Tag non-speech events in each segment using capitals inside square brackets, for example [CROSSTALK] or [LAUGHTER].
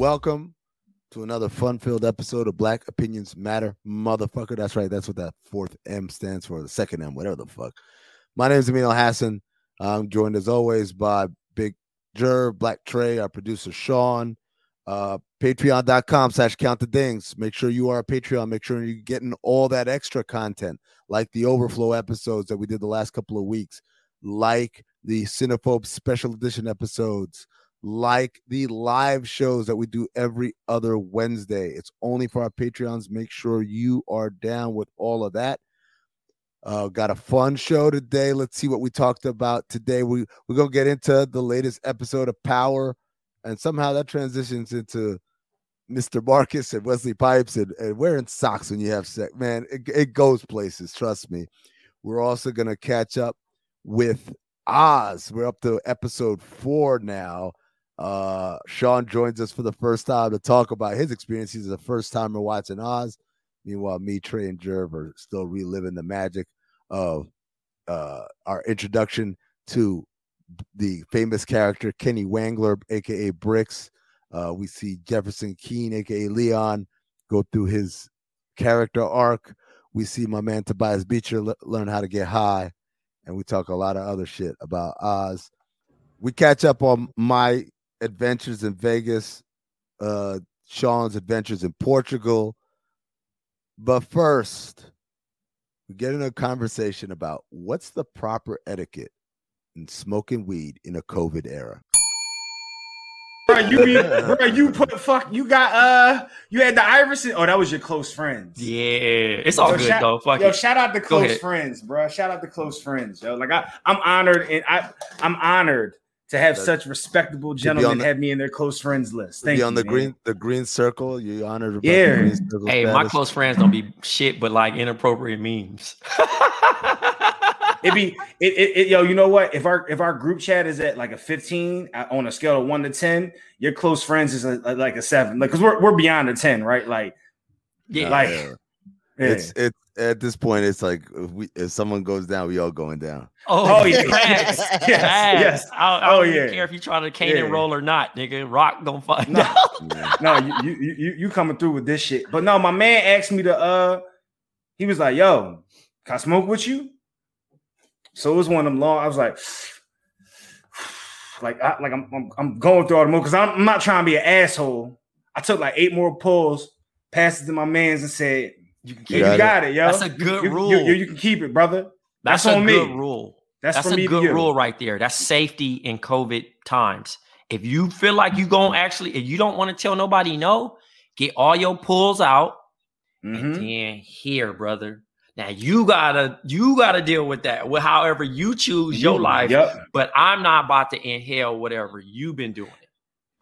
Welcome to another fun-filled episode of Black Opinions Matter, motherfucker. That's right. That's what that fourth M stands for. The second M, whatever the fuck. My name is Amin Elhassan. I'm joined as always by Big Jer, Black Trey, our producer Sean. Uh, Patreon.com slash count the dings. Make sure you are a Patreon. Make sure you're getting all that extra content, like the overflow episodes that we did the last couple of weeks, like the Cinephobe special edition episodes like the live shows that we do every other Wednesday. It's only for our Patreons. Make sure you are down with all of that. Uh, got a fun show today. Let's see what we talked about today. We we're gonna get into the latest episode of Power, and somehow that transitions into Mr. Marcus and Wesley Pipes and, and wearing socks when you have sex. Man, it, it goes places. Trust me. We're also gonna catch up with Oz. We're up to episode four now. Uh, Sean joins us for the first time to talk about his experience. He's the first timer watching Oz. Meanwhile, me, Trey, and Jerv are still reliving the magic of uh, our introduction to the famous character Kenny Wangler, aka Bricks. Uh, we see Jefferson Keane, aka Leon, go through his character arc. We see my man Tobias Beecher le- learn how to get high, and we talk a lot of other shit about Oz. We catch up on my adventures in Vegas, uh, Sean's adventures in Portugal. But first, we get in a conversation about what's the proper etiquette in smoking weed in a COVID era. Bro, you be, [LAUGHS] bro, you put fuck. You got uh, you had the Iverson. Oh, that was your close friends. Yeah, it's all Yo, good shout, though. Fuck yo, it. shout out to close friends, bro. Shout out to close friends, yo. Like I, I'm honored and I, I'm honored to have That- such respectable gentlemen the- have me in their close friends list. Thank be you, on the man. green the green circle. You honored about Yeah. the green circle Hey, my close friends don't be shit, but like inappropriate memes. It be it, it, it yo. You know what? If our if our group chat is at like a 15 uh, on a scale of one to 10, your close friends is a, a- like a seven. Like because we're we're beyond a 10, right? Like yeah, like Yeah. Yeah. It's it's at this point. It's like if, we, if someone goes down, we all going down. oh, Oh, yeah. facts, [LAUGHS] Yes, yes. I, I Oh, don't yeah. care if you try to cane and roll or not, nigga. Rock don't fuck. No. out. [LAUGHS] No, you, you you you coming through with this shit. But no, my man asked me to uh he was like, yo, can I smoke with you? So it was one of them long. I was like, [SIGHS] like I like I'm I'm, I'm going through all the more because I'm, I'm not trying to be an asshole. I took like eight more pulls, passed it to my mans and said, You can keep you got it. got it, yo. That's a good you, rule. You, you, you can keep it, brother. That's, That's a on good me. rule. That's, That's for a me good to rule right there. That's safety in COVID times. If you feel like you're gonna actually, if you don't want to tell nobody no, get all your pulls out and Mhm. then here, brother. Now you gotta you gotta deal with that. Well, however you choose your life. Yep. But I'm not about to inhale whatever you've been doing.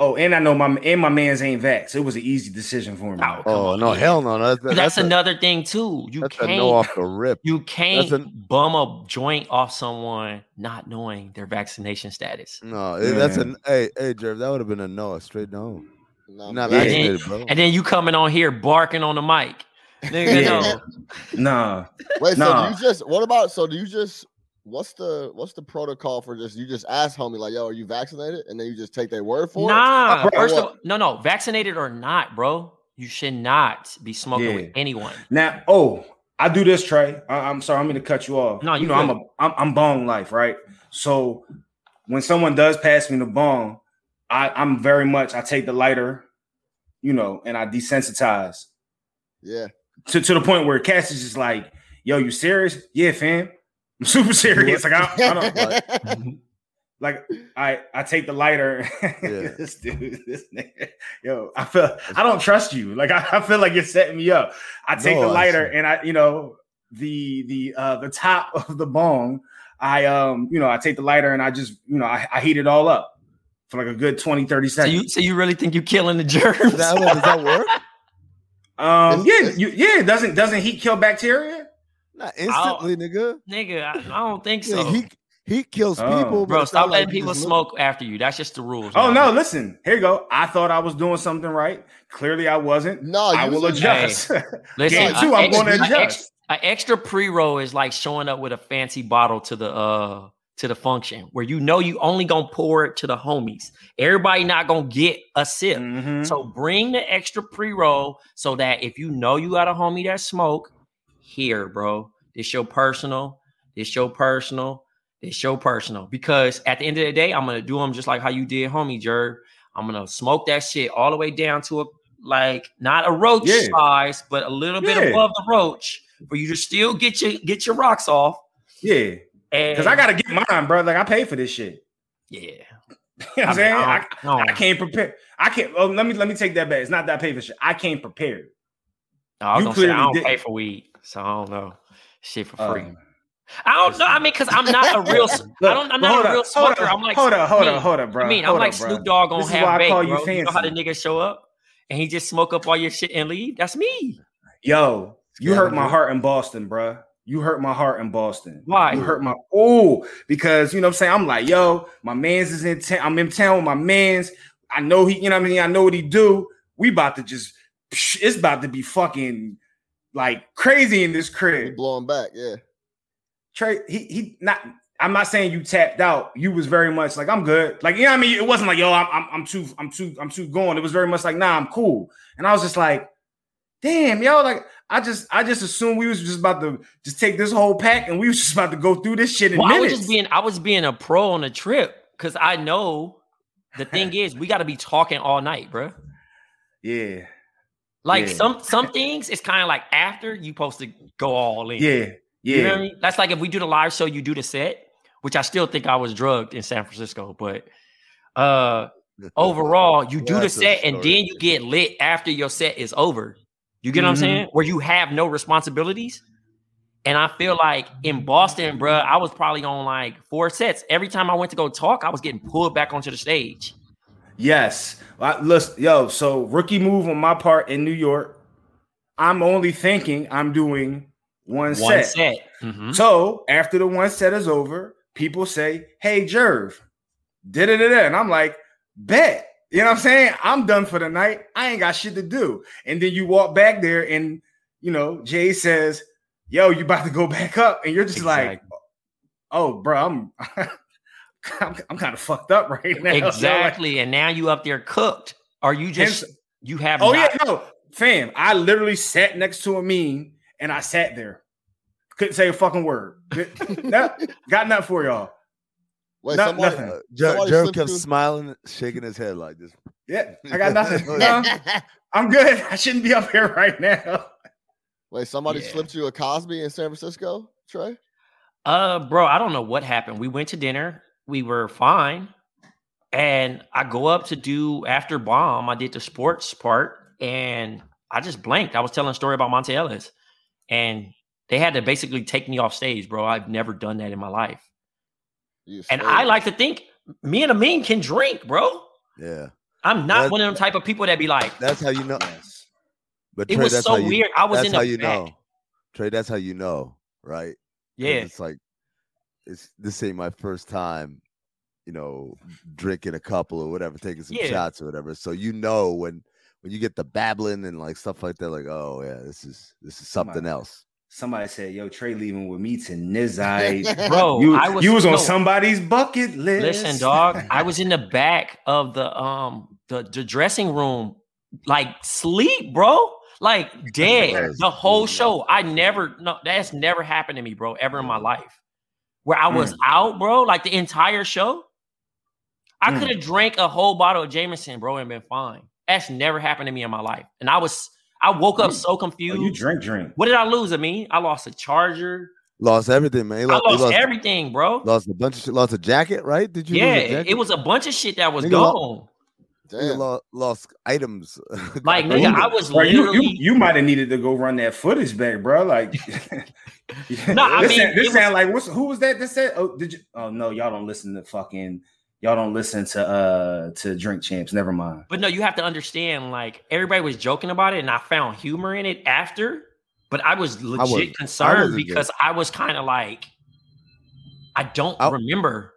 Oh, and I know my and my man's ain't vax. It was an easy decision for me. Oh, Oh no, hell no. That's, that's, that's, a, another thing too. You can't a no off the rip. you can't That's a- bum a joint off someone not knowing their vaccination status. No, it- that's Yeah. a hey, hey, Jerv. That would have been a no, a straight no. Nah, You're not man. vaccinated, bro. And then you coming on here barking on the mic. Nigga, Yeah. no. Nah. Wait, so do you just what about so do you just what's the what's the protocol for just you just ask homie like yo are you vaccinated and then you just take their word for it? Nah, first of all, no, no, vaccinated or not, bro, you should not be smoking with anyone. Now, oh, I do this, Trey. I, am sorry, I'm going to cut you off. No, you you know I'm a good. I'm, I'm bong life, right? So when someone does pass me the bong, I I'm very much I take the lighter, you know, and I desensitize Yeah. to to the point where Cass is just like, "Yo, you serious? Yeah, fam." I'm super serious. Like I, I don't like, [LAUGHS] like I I take the lighter. [LAUGHS] Yeah. this dude, this nigga, yo, I feel I don't trust you. Like I, I feel like you're setting me up. I take No, the lighter see. and I, you know, the the uh the top [LAUGHS] of the bong. I um, you know, I take the lighter and I just, you know, I, I heat it all up for like a good 20, 30 So seconds. you so you really think you're killing the germs? Does that, does that work? um, It's- yeah, it's- you, yeah, doesn't doesn't heat kill bacteria? Not instantly, nigga. Nigga, I, I don't think Yeah, so. he heat kills Oh. people, Bro, stop letting you people just look- smoke after you. That's just the rules. Oh now. no, listen, here you go. I thought I was doing something right. Clearly I wasn't. No, I will was- adjust. [LAUGHS] Listen, Game a two, I'm extra- gonna adjust. An extra pre-roll is like showing up with a fancy bottle to the uh to the function where you know you only gonna pour it to the homies. Everybody not gonna get a sip. Mhm. So bring the extra pre-roll so that if you know you got a homie that smoke, here, bro. This your personal. This your personal. This your personal. Because at the end of the day, I'm gonna do them just like how you did, homie Jerv. I'm gonna smoke that shit all the way down to a like not a roach Yeah. size, but a little bit Yeah. above the roach for you to still get your get your rocks off. yeah, because I gotta get mine, bro. Like I pay for this shit. yeah. [LAUGHS] You know I mean? I I, I can't prepare. I can't. Oh, let me let me take that back. It's not that I pay for shit. I can't prepare. I was you gonna say I don't didn't. pay for weed, so I don't know. Shit for free. Um, I don't know. I mean, because I'm not a real. I don't. I'm not a real up, smoker. up, I'm like. hold up, hold up, hold up, bro. I mean, I'm like up, bro. Snoop Dogg on This is why half I baked, call you bro. You know how the niggas show up and he just smoke up all your shit and leave. That's me. Yo, you hurt my heart in Boston, bro. You hurt my heart in Boston. Why? You hurt my oh, because you know what I'm saying. I'm like, yo, my man's is in town. I'm in town with my man's. I know he, you know what I mean. I know what he do. We about to just, it's about to be fucking like crazy in this You crib. blowing back, yeah. Trey, he he not. I'm not saying you tapped out. You was very much like I'm good. Like you know what I mean. It wasn't like yo, I'm I'm, I'm too I'm too I'm too going. It was very much like nah, I'm cool. And I was just like, damn, yo, like I just I just assumed we was just about to just take this whole pack and we was just about to go through this shit in Well, I was just being. I was being a pro on a trip because I know. The [LAUGHS] thing is, we got to be talking all night, bro. yeah, Like Yeah. some some things, it's kind of like after you supposed to go all in. yeah, yeah. You know I mean? That's like if we do the live show, you do the set, which I still think I was drugged in San Francisco, but uh overall, you do the set and then you get lit after your set is over. You get what I'm Mhm. saying? Where you have no responsibilities. And I feel like in Boston, bruh, I was probably on like four sets. Every time I went to go talk, I was getting pulled back onto the stage. Yes. I, listen, yo, so rookie move on my part in New York. I'm only thinking I'm doing one, One set. set. Mhm. So after the one set is over, people say, Hey, Jerv, da da da da. And I'm like, Bet. You know what I'm saying? I'm done for the night. I ain't got shit to do. And then you walk back there and, you know, Jay says, Yo, you about to go back up. And you're just like, Oh, bro, I'm. [LAUGHS] [LAUGHS] I'm, I'm kind of fucked up right now. [LAUGHS] Like, Exactly. and now you up there cooked. Are you just Hence- you have Oh not- yeah, no, fam. I literally sat next to a mean and I sat there. Couldn't say a fucking word. [LAUGHS] No, got nothing for y'all. Wait, No- somebody, nothing. Uh, Jer- Somebody Jerv kept you- smiling, shaking his head like this. Yeah, I got nothing. No, I'm good. I shouldn't be up here right now. Wait, somebody Yeah. slipped you a Cosby in San Francisco, Trey? Uh, bro, I don't know what happened. We went to dinner. We were fine, and I go up to do after bomb. I did the sports part, and I just blanked. I was telling a story about Monta Ellis, and they had to basically take me off stage, bro. I've never done that in my life, You and straight. I like to think me and Amin can drink, bro. Yeah, I'm not That- one of them type of people that be like, that's how you know. Yes. But it Trey, was that's so how you, weird. I was that's in how the you back. know, Trey. That's how you know, right? Yeah, it's like it's this ain't my first time, you know, drinking a couple or whatever, taking some Yeah. shots or whatever. So you know when when you get the babbling and like stuff like that, like oh yeah, this is this is something Somebody- else. Somebody said, "Yo, Trey leaving with me to Nizai." [LAUGHS] bro. you, I was you was on no, somebody's bucket list. Listen, dog, [LAUGHS] I was in the back of the um the, the dressing room, like sleep, bro. Like dead the whole show. I never no, that's never happened to me, bro, ever in my life. Where I was out, bro, like the entire show. I Mm. could have drank a whole bottle of Jameson, bro, and been fine. That's never happened to me in my life. And I was I woke up Mm. so Oh, confused. you drink, drink. what did I lose? I mean, I lost a charger. Lost everything, man. He I lost, lost lost, everything, bro. lost a bunch of shit. Lost a jacket, right? Did you? Yeah, lose a it, was a bunch of shit that was Nigga gone. Nigga Damn. lo- lost items. [LAUGHS] Like, Bro, nigga, I was bro, you, literally. you, you might have needed to go run that footage back, bro. Like, [LAUGHS] [LAUGHS] No, I this mean, sound, this it sound like what's who was that? That said, oh, did you? Oh no, y'all don't listen to fucking. Y'all don't listen to uh to Drink Champs. Never mind. But no, you have to understand, like, everybody was joking about it, and I found humor in it after. But I was legit wasn't- I concerned wasn't because I was kind of like, I don't I- remember.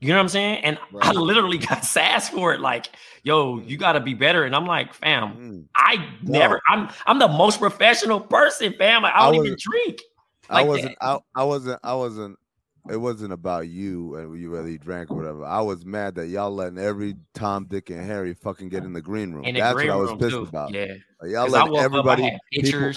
You know what I'm saying? And I literally [LAUGHS] got sassed for it. Like, yo, you got to be better. And I'm like, fam, Mm. I never. I'm I'm the most professional person, fam. Like, I I don't even was- drink. I wasn't. I, I wasn't. I wasn't. It wasn't about you and you whether you drank or whatever. I was mad that y'all letting every Tom, Dick, and Harry fucking get in the green room. The That's green what I was pissed too. about. Yeah, Like, y'all I letting everybody, up, I had people,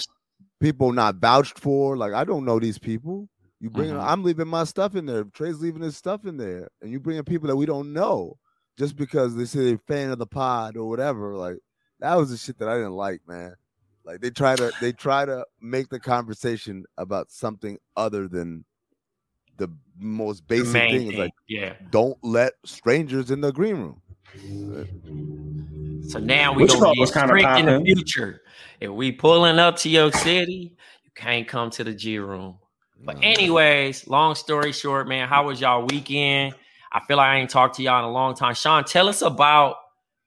people not vouched for. Like I don't know these people. You bring. Mhm. I'm leaving my stuff in there. Trey's leaving his stuff in there, and you bringing people that we don't know just because they say they're fan of the pod or whatever. Like that was the shit that I didn't like, man. Like they try to they try to make the conversation about something other than the most basic main thing. Is like yeah. don't let strangers in the green room. So now we Which gonna part get was kinda strict in the future. If we pulling up to your city, you can't come to the G room. But anyways, long story short, man, how was y'all weekend? I feel like I ain't talked to y'all in a long time. Sean, tell us about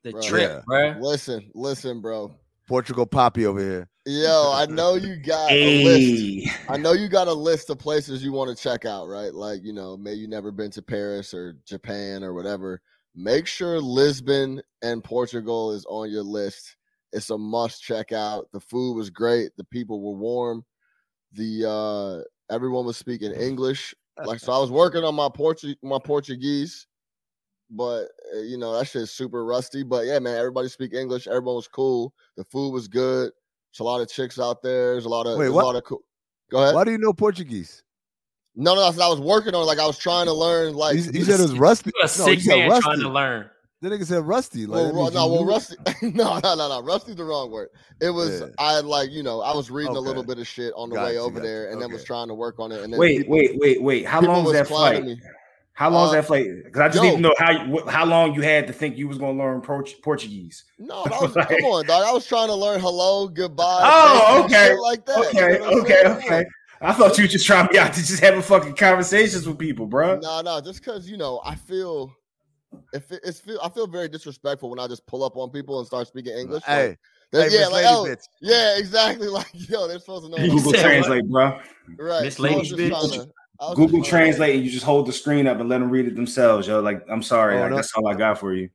the Bro. trip, Yeah. bruh. Listen, listen, bro. Portugal Poppy over here. Yo, I know you got a [LAUGHS] list. I know you got a list of places you want to check out, right? Like, you know, maybe you never been to Paris or Japan or whatever. Make sure Lisbon and Portugal is on your list. It's a must check out. The food was great. The people were warm. The uh everyone was speaking English. Like so I was working on my Portu- my Portuguese, but uh, you know, that shit's super rusty. But yeah, man, everybody speak English. Everyone was cool. The food was good. There's a lot of chicks out there. There's a lot of Wait, what? a lot of cool. Go ahead. Why do you know Portuguese? No, no, that's what I was working on. Like I was trying to learn. Like You, you said it was [LAUGHS] rusty. You a No, sick you said man rusty. trying to learn. The nigga said rusty. Like, well, that ru- means no, well, rusty. [LAUGHS] no, no, no, no. Rusty's the wrong word. It was Yeah. I like you know I was reading a little bit of shit on the Gotcha, way over gotcha. there, and then was trying to work on it. And then wait, people- wait, wait, wait. How long was was that clowning flight? me. How long was Uh, that flight? Because I just yo. need to know how how long you had to think you was gonna learn Portuguese. No, [LAUGHS] that was, Like- come on, dog. I was trying to learn hello, goodbye. Oh, okay. shit like that. you Okay, know what okay, saying? okay. I thought you were just trying me out to just having fucking conversations with people, bro. No, no, just because you know, I feel if it, it's feel I feel very disrespectful when I just pull up on people and start speaking English. like, Hey, they're- hey, yeah, Miss like Lady oh, bitch. yeah, exactly. [LAUGHS] Like yo, they're supposed to know. Google said what? Translate, bro. Right. Miss so I was Lady just bitch. to- I was just Google trying to- Translate and you just hold the screen up and let them read it themselves, yo. Like, I'm sorry, Oh, like, that's all I got for you.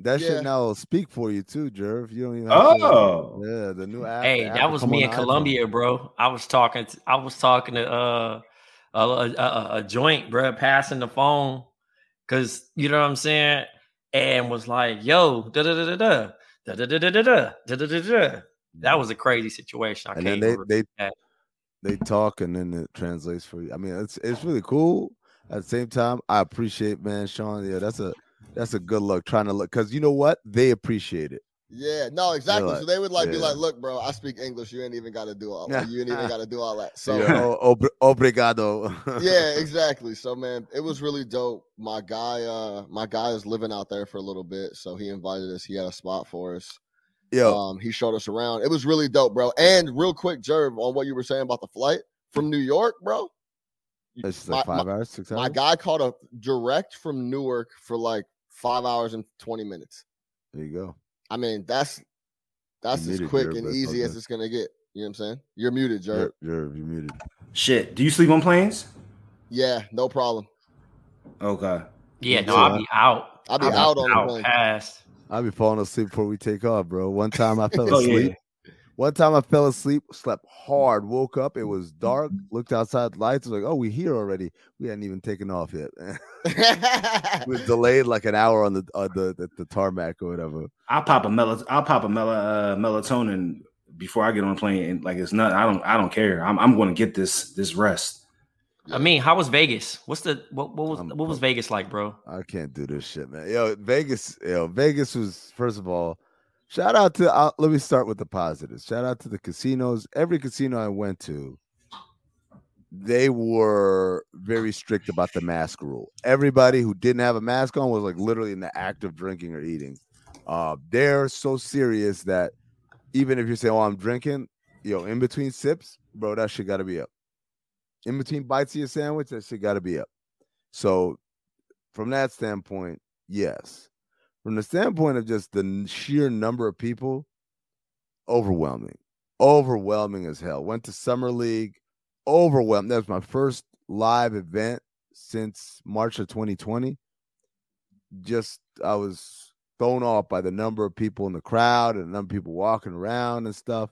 That Yeah. shit now will speak for you too, Jerv. You don't even. Have to- Oh, yeah, the new app. Hey, the app that was me in the iPhone. Colombia, bro. I was talking. To, I was talking to uh a, a, a, a joint, bro, passing the phone, cause you know what I'm saying, and was like, "Yo, da da da da da da da da da da da da da da da." That was a crazy situation. I and can't. then they they that. they talk and then it translates for you. I mean, it's it's really cool. At the same time, I appreciate, man, Sean. Yeah, that's a that's a good look. Trying to look because you know what they appreciate it. Yeah, no, exactly. like- so they would like be like, "Look, bro, I speak English. You ain't even got to do all. Like, [LAUGHS] you ain't even got to do all that." So Yeah, ob- obrigado. yeah, [LAUGHS] exactly. So man, it was really dope. My guy, uh, my guy is living out there for a little bit, so he invited us. He had a spot for us. Yeah, Um, he showed us around. It was really dope, bro. And real quick, Jerv, on what you were saying about the flight from New York, bro. it's just my- like five my- hours, six hours. My guy caught a direct from Newark for like five hours and twenty minutes. There you go. I mean, that's that's You as muted, quick Jerv, and but easy all as it's gonna get. You know what I'm saying? You're muted, Jerv. You're, you're, you're muted. Shit. Do you sleep on planes? Yeah, no problem. Okay. Yeah, no, I'll be out. I'll be I'll out on the plane. past. I'll be falling asleep before we take off, bro. One time I fell [LAUGHS] Oh, yeah. Asleep. One time I fell asleep, slept hard, woke up. It was dark. Looked outside, lights. Was like, "Oh, we here already. We hadn't even taken off yet." [LAUGHS] we was delayed like an hour on the uh, the, the the tarmac or whatever. I'll pop a mel- I'll pop a mel- uh, melatonin before I get on a plane. And like it's not. I don't. I don't care. I'm. I'm going to get this. This rest. I mean, how was Vegas? What's the what? What was I'm what was. Vegas like, bro? I can't do this shit, man. Yo, Vegas. Yo, Vegas was first of all. Shout out to. Uh, let me start with the positives. Shout out to the casinos. Every casino I went to, they were very strict about the mask rule. Everybody who didn't have a mask on was like literally in the act of drinking or eating. Uh, they're so serious that even if you're saying, "Oh, I'm drinking," yo, in between sips, bro, that shit got to be up. In between bites of your sandwich, that shit got to be up. So, from that standpoint, yes. From the standpoint of just the sheer number of people, overwhelming, overwhelming as hell. Went to summer league, overwhelmed. That was my first live event since March of 2020. Just I was thrown off by the number of people in the crowd and the number of people walking around and stuff.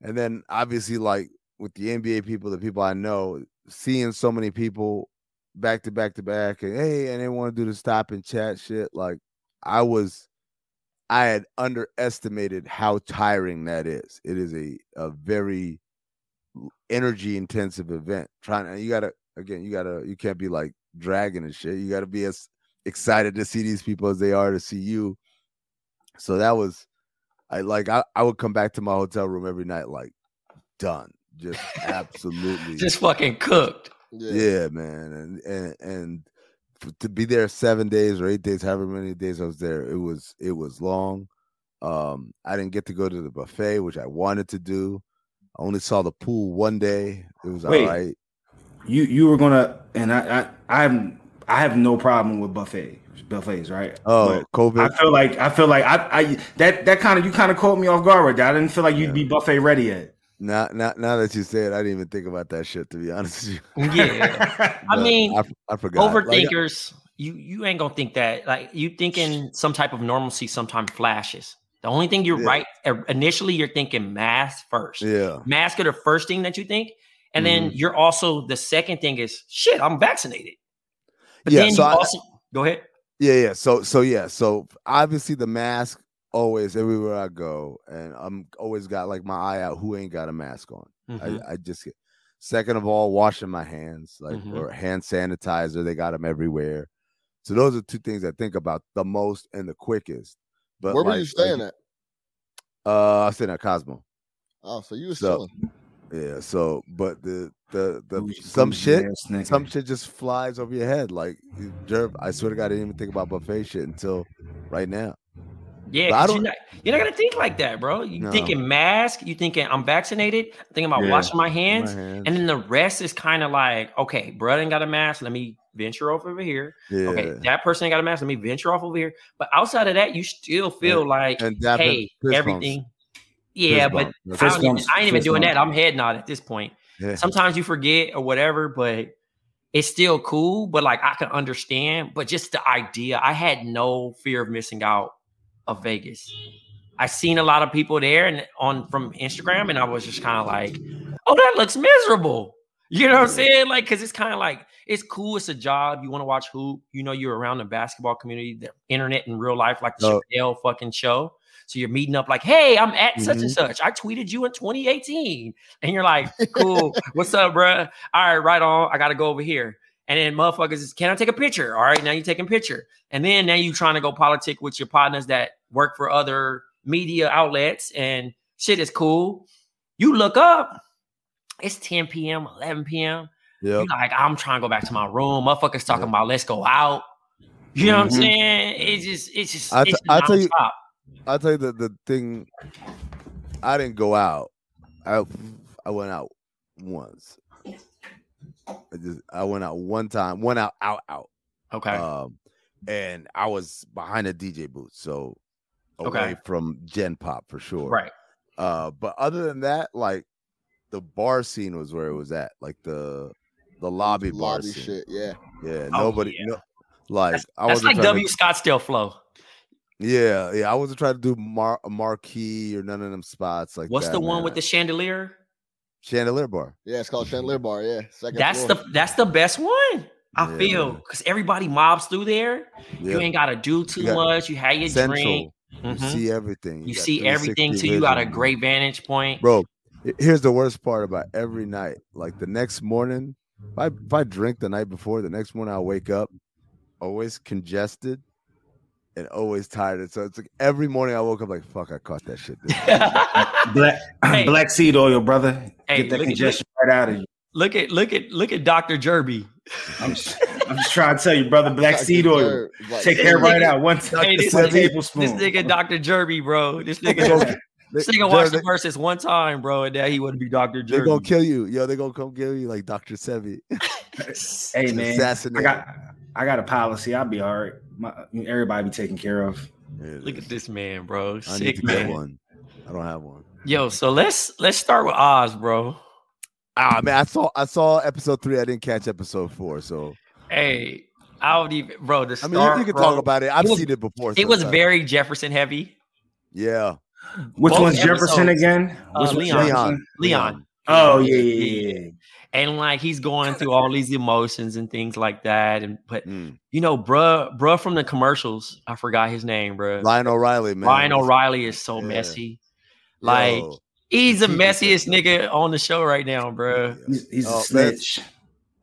And then obviously, like with the NBA people, the people I know, seeing so many people back to back to back, and hey, and they want to do the stop and chat shit. Like I was, I had underestimated how tiring that is. It is a a very energy intensive event. Trying to, you gotta again, you gotta, you can't be like dragging and shit. You gotta be as excited to see these people as they are to see you. So that was, I like, I, I would come back to my hotel room every night, like done, just [LAUGHS] absolutely, Just fucking cooked. Yeah. yeah, man, and and and to be there seven days or eight days, however many days I was there, it was it was long. Um, I didn't get to go to the buffet, which I wanted to do. I only saw the pool one day. It was Wait. all right. You. You were gonna. And I. I. I have. I have no problem with buffet buffets. Right. Oh, But COVID. I feel like. I feel like. I. I. That. That kind of. You kind of caught me off guard with that. I didn't feel like you'd Yeah. be buffet ready yet. Now, now, now that you say it, I didn't even think about that shit. To be honest with you, [LAUGHS] Yeah. I mean, I, I forgot. Like, Overthinkers, you you ain't gonna think that. Like you thinking some type of normalcy sometimes flashes. The only thing you're Yeah. right uh, initially, you're thinking mask first. yeah, Mask are the first thing that you think, and then Mm-hmm. you're also the second thing is shit. I'm vaccinated. But Yeah, then so you I- also go ahead. Yeah, yeah. So so yeah. So obviously the mask always everywhere I go, and I'm always got like my eye out who ain't got a mask on. Mhm. I, I just get second of all, washing my hands, like Mhm. or hand sanitizer, they got them everywhere. So those are two things I think about the most and the quickest. But Where were you staying like, at? Uh I stayed at Cosmo. Oh, so you were So- chilling. Yeah, so but the the the Bougie- some shit ass some shit just flies over your head. Like Jerv, I swear to God, I didn't even think about buffet shit until right now. Yeah, don't- you're not, you're not gonna think like that, bro. You No. thinking mask, you thinking I'm vaccinated, thinking about Yeah. washing my My hands, hands. and then the rest is kind of like, okay, bro, ain't got a mask. Let me venture off over here. yeah. Okay, that person ain't got a mask. Let me venture off over here. But outside of that, you still feel like, and dapping hey, fist bumps. everything. Yeah, Fist but. I, don't even, I ain't even doing bump. that. I'm head nod at this point. Yeah. Sometimes you forget or whatever, but it's still cool. But like I can understand. But just the idea, I had no fear of missing out of Vegas. I seen a lot of people there and on from Instagram, and I was just kind of like, "Oh, that looks miserable." You know what I'm saying? Like, cause it's kind of like it's cool. It's a job. You want to watch hoop. You know, you're around the basketball community, the internet in real life, like the. Chappelle fucking show. So you're meeting up like, "Hey, I'm at such and Mhm. such. I tweeted you in 2018," and you're like, "Cool, what's up, bruh? All right, right on. I got to go over here." And then motherfuckers is, can I take a picture? All right, now you taking picture. And then now you trying to go politic with your partners that work for other media outlets and shit is cool. You look up, it's 10 p.m., 11 p.m. Yep. You like, I'm trying to go back to my room. Motherfuckers talking about let's go out. You know what I'm Mhm. saying? It's just, it's just, I t- it's I tell you- I'll tell you the, the thing. I didn't go out. I I went out once. I just I went out one time. Went out out out. Okay. Um, and I was behind a DJ booth, so away Okay. from Gen Pop for sure. right. Uh, but other than that, like the bar scene was where it was at, like the the lobby bar Lobby scene. shit. Yeah. Yeah, Oh, nobody. yeah. No, like I That's wasn't like W To, Scottsdale flow. yeah, yeah. I wasn't trying to do mar- marquee or none of them spots. Like What's that, the one man. with the chandelier? Chandelier bar? Yeah. It's called Chandelier Bar. Yeah. Second That's floor. the that's the best one. I Yeah, feel because everybody mobs through there. Yeah, You ain't gotta do too got much. You have your central. drink. You Mhm. see everything. You got see everything 360 too. You got a great vantage point. bro. Here's the worst part about every night. Like the next morning, if I if I drink the night before, the next morning I wake up always congested and always tired. So it's like every morning I woke up like, fuck, I caught that shit. [LAUGHS] Black Hey. black seed oil, brother. Hey, Get that look at- congestion right out of you. look at look at look at Dr. Jerby. I'm just, [LAUGHS] I'm just trying to tell you, brother. Black Dr. seed oil. Like, Take care right nigga- out. One, Hey, this one nigga- tablespoon. This nigga Dr. Jerby, bro. This nigga [LAUGHS] this nigga watched the verses one time, bro, and now he wouldn't be Dr. Jerby. They're gonna kill you, yo. They're gonna come kill you like Dr. Sebi. [LAUGHS] hey man, I got I got a policy. I'll be all right. My, everybody be taken care of. Look Look at this man, bro. I need Sick to get man. one. I don't have one. Yo, so let's let's start with Oz, bro. Ah man, I saw I saw episode three. I didn't catch episode four, so Hey, I don't even, bro. The I mean you, you can bro, talk about it. I've was- seen it before. It was very Jefferson heavy. yeah. Which Both one's Jefferson again? Uh, Which one's Leon. Leon. Oh yeah, yeah, yeah, yeah. And like he's going through all these emotions and things like that. And but Mm. you know, bruh, bruh from the commercials, I forgot his name, bruh. Ryan O'Reily, man. Ryan O'Reily is so Yeah. messy. Like Yo. he's the messiest nigga on the show right now, bro. He's, he's Oh, a snitch.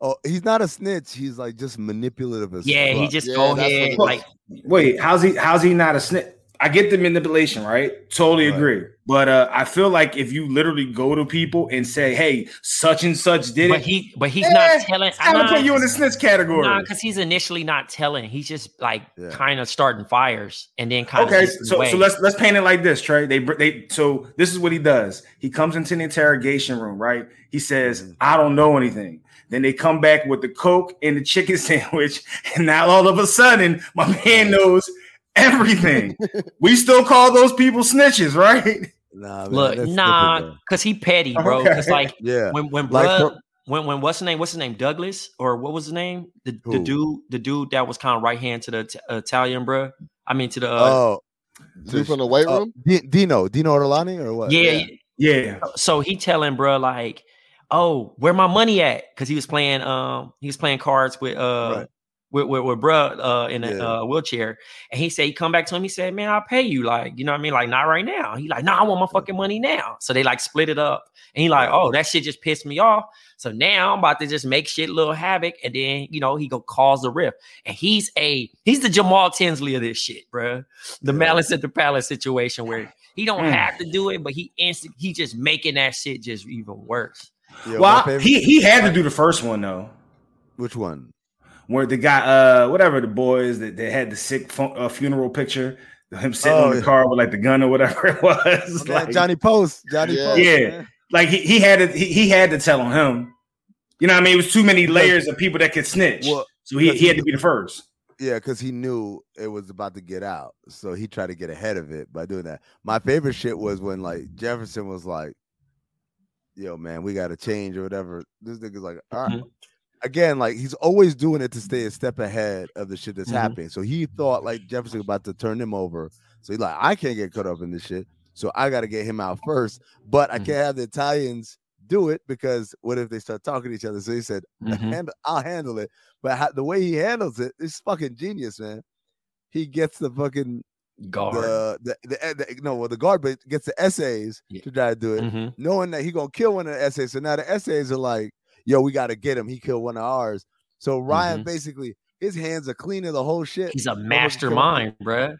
Oh, he's not a snitch. He's like just manipulative as Yeah, he just Yeah, go ahead. Like Wait, how's he? How's he not a snitch? I get the manipulation, right? Totally Right. agree. But uh, I feel like if you literally go to people and say, "Hey, such and such did but it," he but he's Eh, not telling it's time to put you in the snitch category. Nah, because he's initially not telling. He's just like Yeah. kind of starting fires and then kind okay, of so so let's let's paint it like this, Trey. They they so this is what he does. He comes into the interrogation room, right? He says, Mhm. "I don't know anything." Then they come back with the coke and the chicken [LAUGHS] sandwich, and now all of a sudden, my man knows everything. [LAUGHS] we still call those people snitches, right? Nah, man, look nah because he petty, [LAUGHS] bro. Okay. Because like. Yeah. when when Like bruh, for- when when what's his name? What's his name? Douglas or what was his name? The the dude the dude that was kind of right hand to the T- Italian, bro. I mean to the uh, oh, Dude from the weight uh, room. Di- Dino, Dino Orlani or what? yeah. Yeah. So he telling bro like, oh, where my money at? Because he was playing um he was playing cards with uh. Right. With, with, with bruh uh, in a Yeah. uh, wheelchair, and he said he come back to him. He said, "Man, I'll pay you." Like, you know what I mean? Like, not right now. He like, "Nah, I want my fucking money now." So they like split it up, and he like, "Oh, that shit just pissed me off." So now I'm about to just make shit little havoc, and then you know he go cause the rift, and he's a he's the Jamal Tinsley of this shit, bruh. The Yeah. malice at the palace situation where [SIGHS] he don't Mm. have to do it, but he instant he just making that shit just even worse. Yo, Well, favorite- he he had to do the first one though, which one? Where the guy, uh, whatever the boys that they had the sick fu- uh, funeral picture, him sitting Oh, in the yeah. car with like the gun or whatever [LAUGHS] it was. Man, like, Johnny Post. Johnny Yeah. Post. Yeah. man. like he, he had to he, he had to tell on him. You know what I mean? It was too many layers of people that could snitch. Well, so he, he had to be the first. Yeah, because he knew it was about to get out. So he tried to get ahead of it by doing that. My favorite shit was when like Jefferson was like, yo, man, we gotta change or whatever. This nigga's like, all right. Again, like he's always doing it to stay a step ahead of the shit that's Mhm. happening. So he thought like Jefferson about to turn him over. So he's like, I can't get caught up in this shit. So I gotta get him out first. But I Mhm. can't have the Italians do it because what if they start talking to each other? So he said, Mhm. I'll handle it. But ha- the way he handles it is fucking genius, man. He gets the fucking Guard. the, the, the, the no, well, the guard, but gets the essays Yeah. to try to do it, Mhm. knowing that he gonna kill one of the essays. So now the essays are like, yo, we gotta get him. He killed one of ours. So Ryan Mhm. basically his hands are cleaning the whole shit. He's a mastermind, bruh.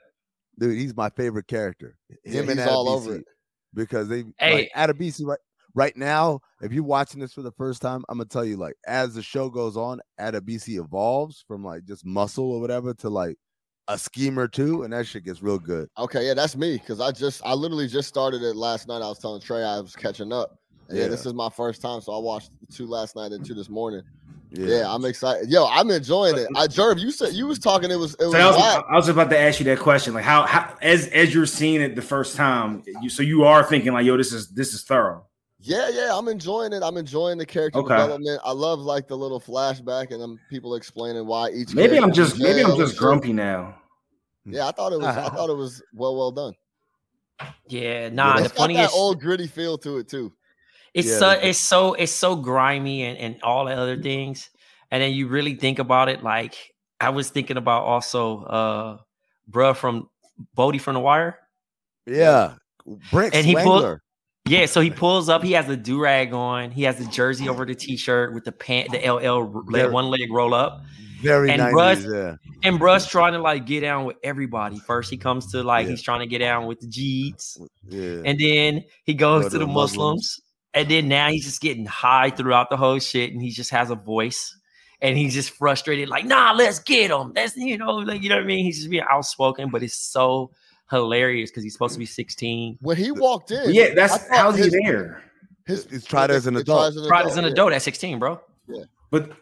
dude. He's my favorite character. Yeah, Him and he's all Adebisi, over it. because they Hey. like Adebisi right right now. If you're watching this for the first time, I'm gonna tell you like as the show goes on, Adebisi evolves from like just muscle or whatever to like a schemer too, and that shit gets real good. Okay, yeah, that's me because I just I literally just started it last night. I was telling Trey I was catching up. And yeah. Yeah. this is my first time, so I watched two last night and two this morning. Yeah, I'm excited. Yo, I'm enjoying it. I Jerv, you said you was talking. It was it was. So I was. I was about to ask you that question, like how, how as as you're seeing it the first time, you so you are thinking like, yo, this is this is thorough. Yeah, yeah, I'm enjoying it. I'm enjoying the character Okay. development. I love like the little flashback and them people explaining why each. Maybe I'm just in maybe I'm just grumpy now. Yeah, I thought it was. I [LAUGHS] thought it was well, well done. Yeah, nah. it's the got funniest, that old gritty feel to it too. It's Yeah, so the- it's so it's so grimy and, and all the other things. And then you really think about it, like I was thinking about also uh bruh from Bodie from the wire. Yeah, Brent And he pulled- Yeah, so he pulls up, he has the do-rag on, he has the jersey over the t-shirt with the pant, the LL leg, Very- one leg roll up. very and 90s. Russ- yeah, And bruh's trying to like get down with everybody. First, he comes to like Yeah. he's trying to get down with the Jeets, yeah. and then he goes Go to to the the Muslims. Muslims. And then now he's just getting high throughout the whole shit, and he just has a voice, and he's just frustrated, like, "Nah, let's get him." That's you know, like you know what I mean. He's just being outspoken, but it's so hilarious because he's supposed to be sixteen. When he walked in, Yeah, that's thought how's he his- there? His, He's tried as an adult. tries as Pride is an yeah. adult at sixteen, bro. Yeah, But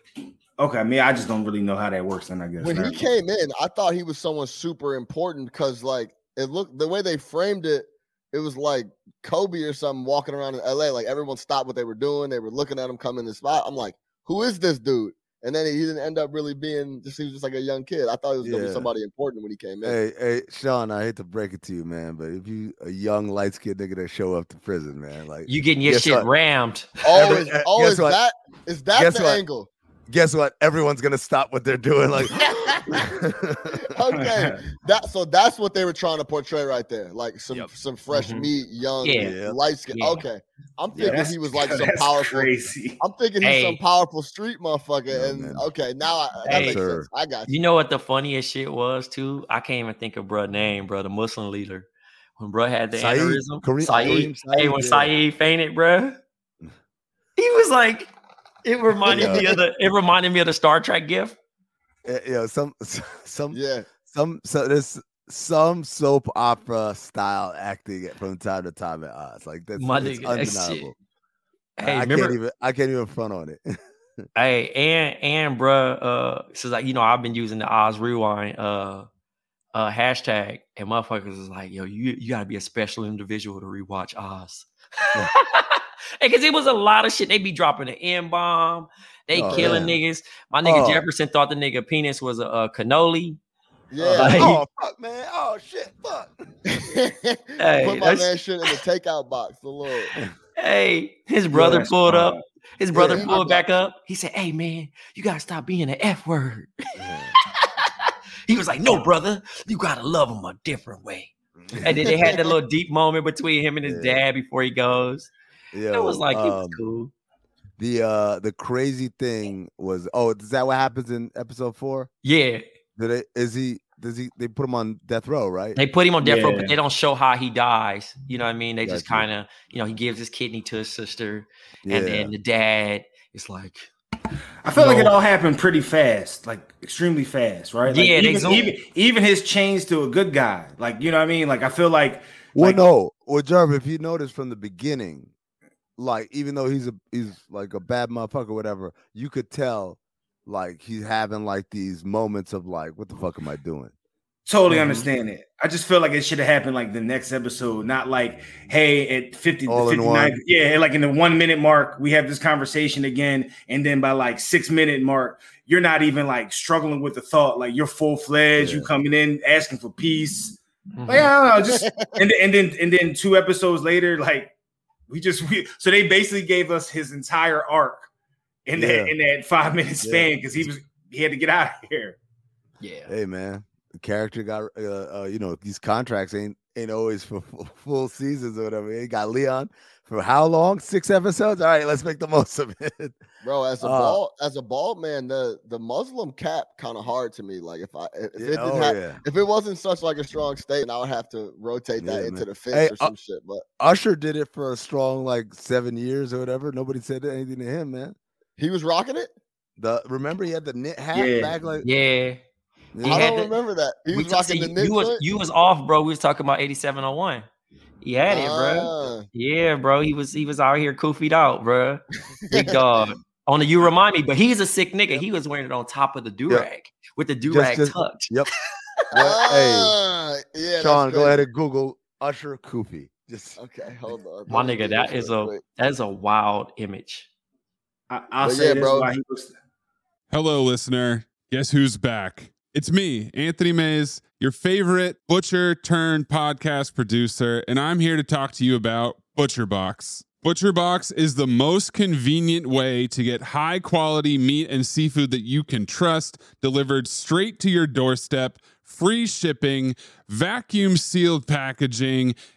okay, I mean, I just don't really know how that works. Then I guess when he came in, I thought he was someone super important because like it looked the way they framed it, it was like Kobe or something walking around in LA. Like everyone stopped what they were doing, they were looking at him come in the spot. I'm like, who is this dude? And then he didn't end up really being just he was just like a young kid. I thought he was gonna Yeah. be somebody important when he came in. Hey, hey, Sean, I hate to break it to you, man, but if you a young light skinned nigga that show up to prison, man, like You getting your shit what? rammed. Oh, Every- is, uh, oh, is that is that Guess the what? angle? guess what? Everyone's gonna stop what they're doing. Like, [LAUGHS] [LAUGHS] Okay, that so that's what they were trying to portray right there, like some Yep. some fresh Mhm. meat, young, Yeah. Yeah. light skin. Yeah. Okay, I'm Yeah, thinking he was like [LAUGHS] some powerful. crazy. I'm thinking he's some powerful street motherfucker. No, and man. okay, now I, that Hey. makes Sir. sense. I got you. You know what the funniest shit was too? I can't even think of bruh name, bro. The Muslim leader. When bruh had the Saeed. aneurysm. Kareem- Saeed. Kareem Hey, when yeah. Saeed fainted, bruh. He was like, it [LAUGHS] reminded me of the it reminded me of the Star Trek gift. Eh, you [LAUGHS] know, some some Yeah, some so there's some soap opera style acting from time to time at odds. Like that's My it's nigga, that shit. undeniable. I- Hey, I remember can't even I can't even front on it. [LAUGHS] Hey, and and bruh, uh, so like you know, I've been using the Oz Rewind uh uh hashtag, and motherfuckers is like, yo, you you gotta be a special individual to rewatch Oz. [LAUGHS] [LAUGHS] Because it was a lot of shit. They be dropping an M bomb, they Oh, killing yeah. niggas. My nigga Oh. Jefferson thought the nigga penis was a, a cannoli. yeah. [LAUGHS] Like- oh fuck, man! Oh shit, fuck! [LAUGHS] Hey, Put my that's- man shit in the takeout box. The little Hey, his brother that's pulled up. His brother Yeah, pulled got back up. He said, "Hey man, you gotta stop being an F word." he was like, "No, brother, you gotta love him a different way." Mm. And then they had that little deep moment between him and his Yeah. dad before he goes. Yo, it was like it was um, cool. The uh the crazy thing was oh is that what happens in episode four? Yeah, Did it is he does he they put him on death row right? they put him on death row, but they don't show how he dies. You know what I mean? They just kind of, you know, he gives his kidney to his sister, yeah. and then the dad is like, I feel like it all happened pretty fast, like extremely fast, right? Like, Yeah, even, even even his change to a good guy, like you know what I mean. Like I feel like well, like- no. Well, Jarv, if you notice from the beginning, like even though he's a he's like a bad motherfucker, whatever, you could tell like he's having like these moments of like, what the fuck am I doing? totally Mhm. understand it. I just feel like it should have happened like the next episode, not like hey at 50 All 59 yeah, like in the 1 minute mark we have this conversation again and then by like 6 minute mark you're not even like struggling with the thought like you're full fledged, you Yeah. coming in asking for peace. mhm. Like, I don't know, just and and then and then two episodes later, like we just we so they basically gave us his entire arc in that in that five minute span because he was he had to get out of here. yeah. Hey man, the character got uh, uh you know these contracts ain't ain't always for [LAUGHS] full, full seasons or whatever. He got Leon for how long? Six episodes. All right, let's make the most of it. Bro, as a Uh, bald as a bald man, the the Muslim cap kind of hard to me. Like if I if it Yeah, didn't oh, have, yeah. if it wasn't such like a strong statement, I would have to rotate that Yeah, into man. the fence Hey, or uh, some shit. But Usher did it for a strong like seven years or whatever. Nobody said anything to him, man. he was rocking it. The remember he had the knit hat Yeah. back like Yeah. He I don't the- remember that. He We was talk- rocking the knit you was you was off, bro. We was talking about 8701. He had it, bro. Ah, Yeah, bro. He was he was out here koofied out, bro. Big [LAUGHS] dog. On the you remind me, but he's a sick nigga. He was wearing it on top of the do rag with the do rag just- tucked. Yep. [LAUGHS] Well, hey, ah, yeah, Sean, go [LAUGHS] ahead and Google Usher Kufi. Just Okay, hold on. My nigga, do that this is real a quick. that is a wild image. I, I'll But say yeah, this bro. why he was Hello, listener. Guess who's back? It's me, Anthony Mays, your favorite butcher turned podcast producer, and I'm here to talk to you about ButcherBox. ButcherBox is the most convenient way to get high quality meat and seafood that you can trust delivered straight to your doorstep, free shipping, vacuum sealed packaging.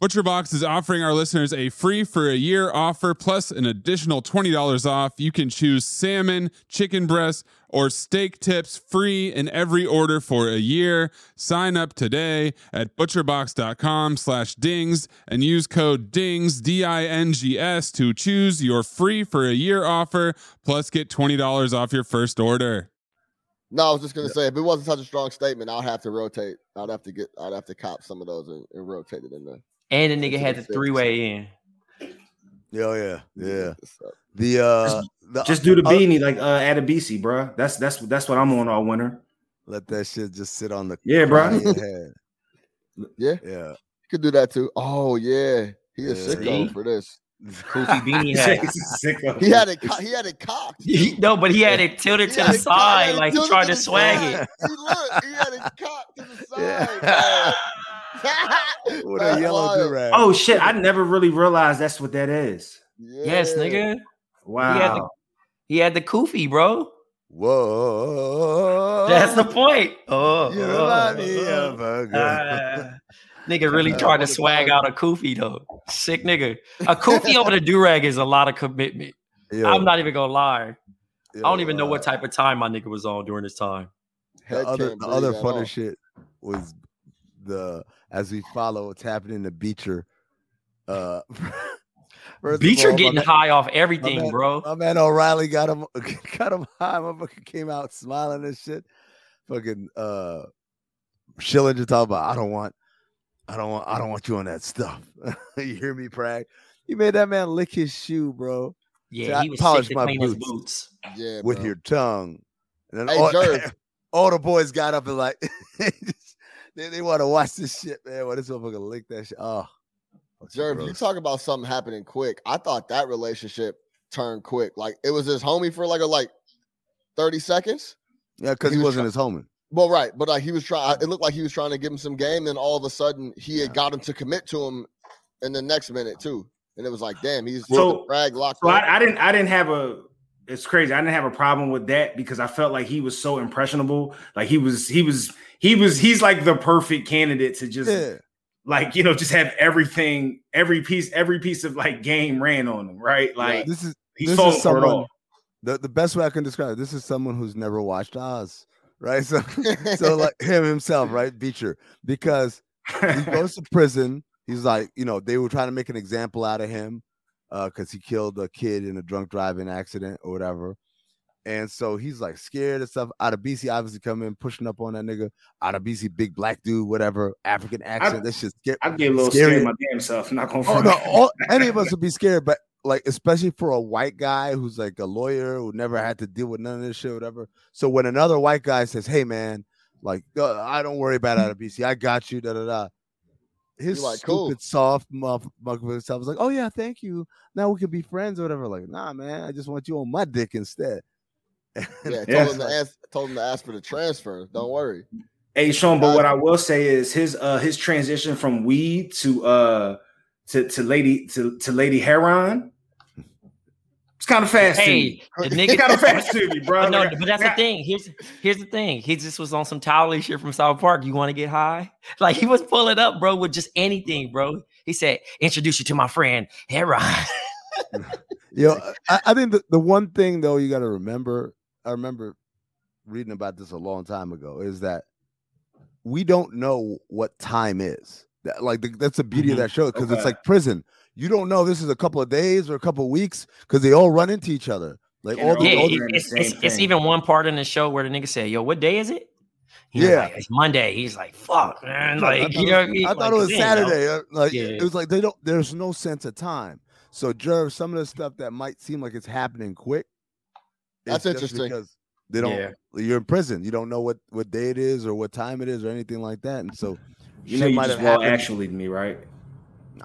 ButcherBox is offering our listeners a free for a year offer plus an additional $20 off. You can choose salmon, chicken breast, or steak tips free in every order for a year. Sign up today at butcherbox.com slash dings and use code DINGS, D-I-N-G-S to choose your free for a year offer plus get $20 off your first order. No, I was just gonna say if it wasn't such a strong statement, I'd have to rotate. I'd have to get. I'd have to cop some of those and, and rotate it in there. And the nigga had the the three way in. Oh yeah, yeah. The uh the, just do the uh, beanie like uh Adebisi, bro. That's that's that's what I'm on all winter. let that shit just sit on the Yeah, bro. crown [LAUGHS] head. yeah, Yeah. you could do that too. Oh yeah, he is Yeah. sicko See? for this. Kufi [LAUGHS] beanie hat. Sicko. He had it. co- He had it cocked. He- no, but he had it tilted He to the side, like he tried to to swag side. it. He looked, He had it cocked to the [LAUGHS] side. Yeah. Man. With a yellow wild. durag. Oh shit! I never really realized that's what that is. Yes, nigga. Wow. He had the, he had the kufi, bro. Whoa. That's the point. Oh, [LAUGHS] You oh, remind me oh. of a girl. Ah. nigga really Uh, tried to swag out a kufi though. Sick nigga. A [LAUGHS] kufi over the do rag is a lot of commitment. Yo, I'm not even gonna lie. yo, I don't even know what type of time my nigga was on during this time. The other can't the other funny shit was the as we follow what's happening to Beecher. Uh, [LAUGHS] Beecher all, getting man- high off everything, man- bro. My man O'Reily got him [LAUGHS] got him high. Motherfucker came out smiling and shit. Fucking uh Schillinger talking about I don't want I don't want I don't want you on that stuff. [LAUGHS] you hear me, Prag? You made that man lick his shoe, bro, Yeah, I he was polished sick to my clean his boots. boots. Yeah, with bro. your tongue. And then Hey, all, all the boys got up and like they, they want to watch this shit, man. Well, this motherfucker lick that shit. Oh, fucking Jerv, you talk about something happening quick. I thought that relationship turned quick. Like it was his homie for like a like 30 seconds. yeah, because he he was wasn't his homie. Well, right, but like he was trying. It mm. looked like he was trying to give him some game, and all of a sudden he had Yeah. got him to commit to him in the next minute too. And it was like, damn, he's So- rag locked. So. I, I didn't I didn't have a it's crazy. I didn't have a problem with that because I felt like he was so impressionable. Like he was he was he was he's like the perfect candidate to just Yeah, like you know just have everything every piece every piece of like game ran on him right like this is he's this is it someone. all. The, the best way I can describe it, this is someone who's never watched Oz, right? So [LAUGHS] so like him himself, right? Beecher, because he [LAUGHS] goes to prison. He's like, you know, they were trying to make an example out of him because he killed a kid in a drunk driving accident or whatever. And so he's like scared and stuff. Adebisi, obviously coming in, pushing up on that nigga. Adebisi, big black dude, whatever, African accent. That shit's scary. I'd get a little Scary. scared my damn self. I'm not gonna Oh, no, all, [LAUGHS] any of us would be scared, but like especially for a white guy who's like a lawyer who never had to deal with none of this shit, whatever. So when another white guy says, "Hey, man, like uh, I don't worry about Adebisi, I got you," da da da. His like, stupid, "Cool." soft motherfucker self was like, "Oh yeah, thank you. Now we can be friends or whatever." Like, nah, man, I just want you on my dick instead. [LAUGHS] Yeah, told Yeah. him to ask told him to ask for the transfer. Don't worry. Hey Sean, but what I will say is his uh his transition from weed to uh to to lady to to Lady Heron. It's kind of fast. to me. Hey, the It's nigga kind of [LAUGHS] fast to me, bro. But no, but that's the thing. Here's here's the thing. He just was on some towel shit from South Park. You want to get high? [LAUGHS] Like he was pulling up, bro, with just anything, bro. He said, "Introduce you to my friend Heron." [LAUGHS] Yo, I, I think the, the one thing though you got to remember, I remember reading about this a long time ago, is that we don't know what time is. That, like the, that's the beauty Mhm. of that show because it's like prison. You don't know this is a couple of days or a couple of weeks because they all run into each other. Like all they're the, yeah, all all the the it's, it's, it's even one part in the show where the nigga said, "Yo, what day is it?" He Yeah. like, it's Monday. He's like, "Fuck, man!" [LAUGHS] I Like, thought you it know, what I was- mean? I thought Like, it was damn, yo. Saturday. uh, Like Yeah. it was like they don't. There's no sense of time. So Jerv, some of the stuff that might seem like it's happening quick. That's interesting. because they don't. Yeah. You're in prison. You don't know what what day it is or what time it is or anything like that. And so You know, shit you might just have well happened. actually me, right?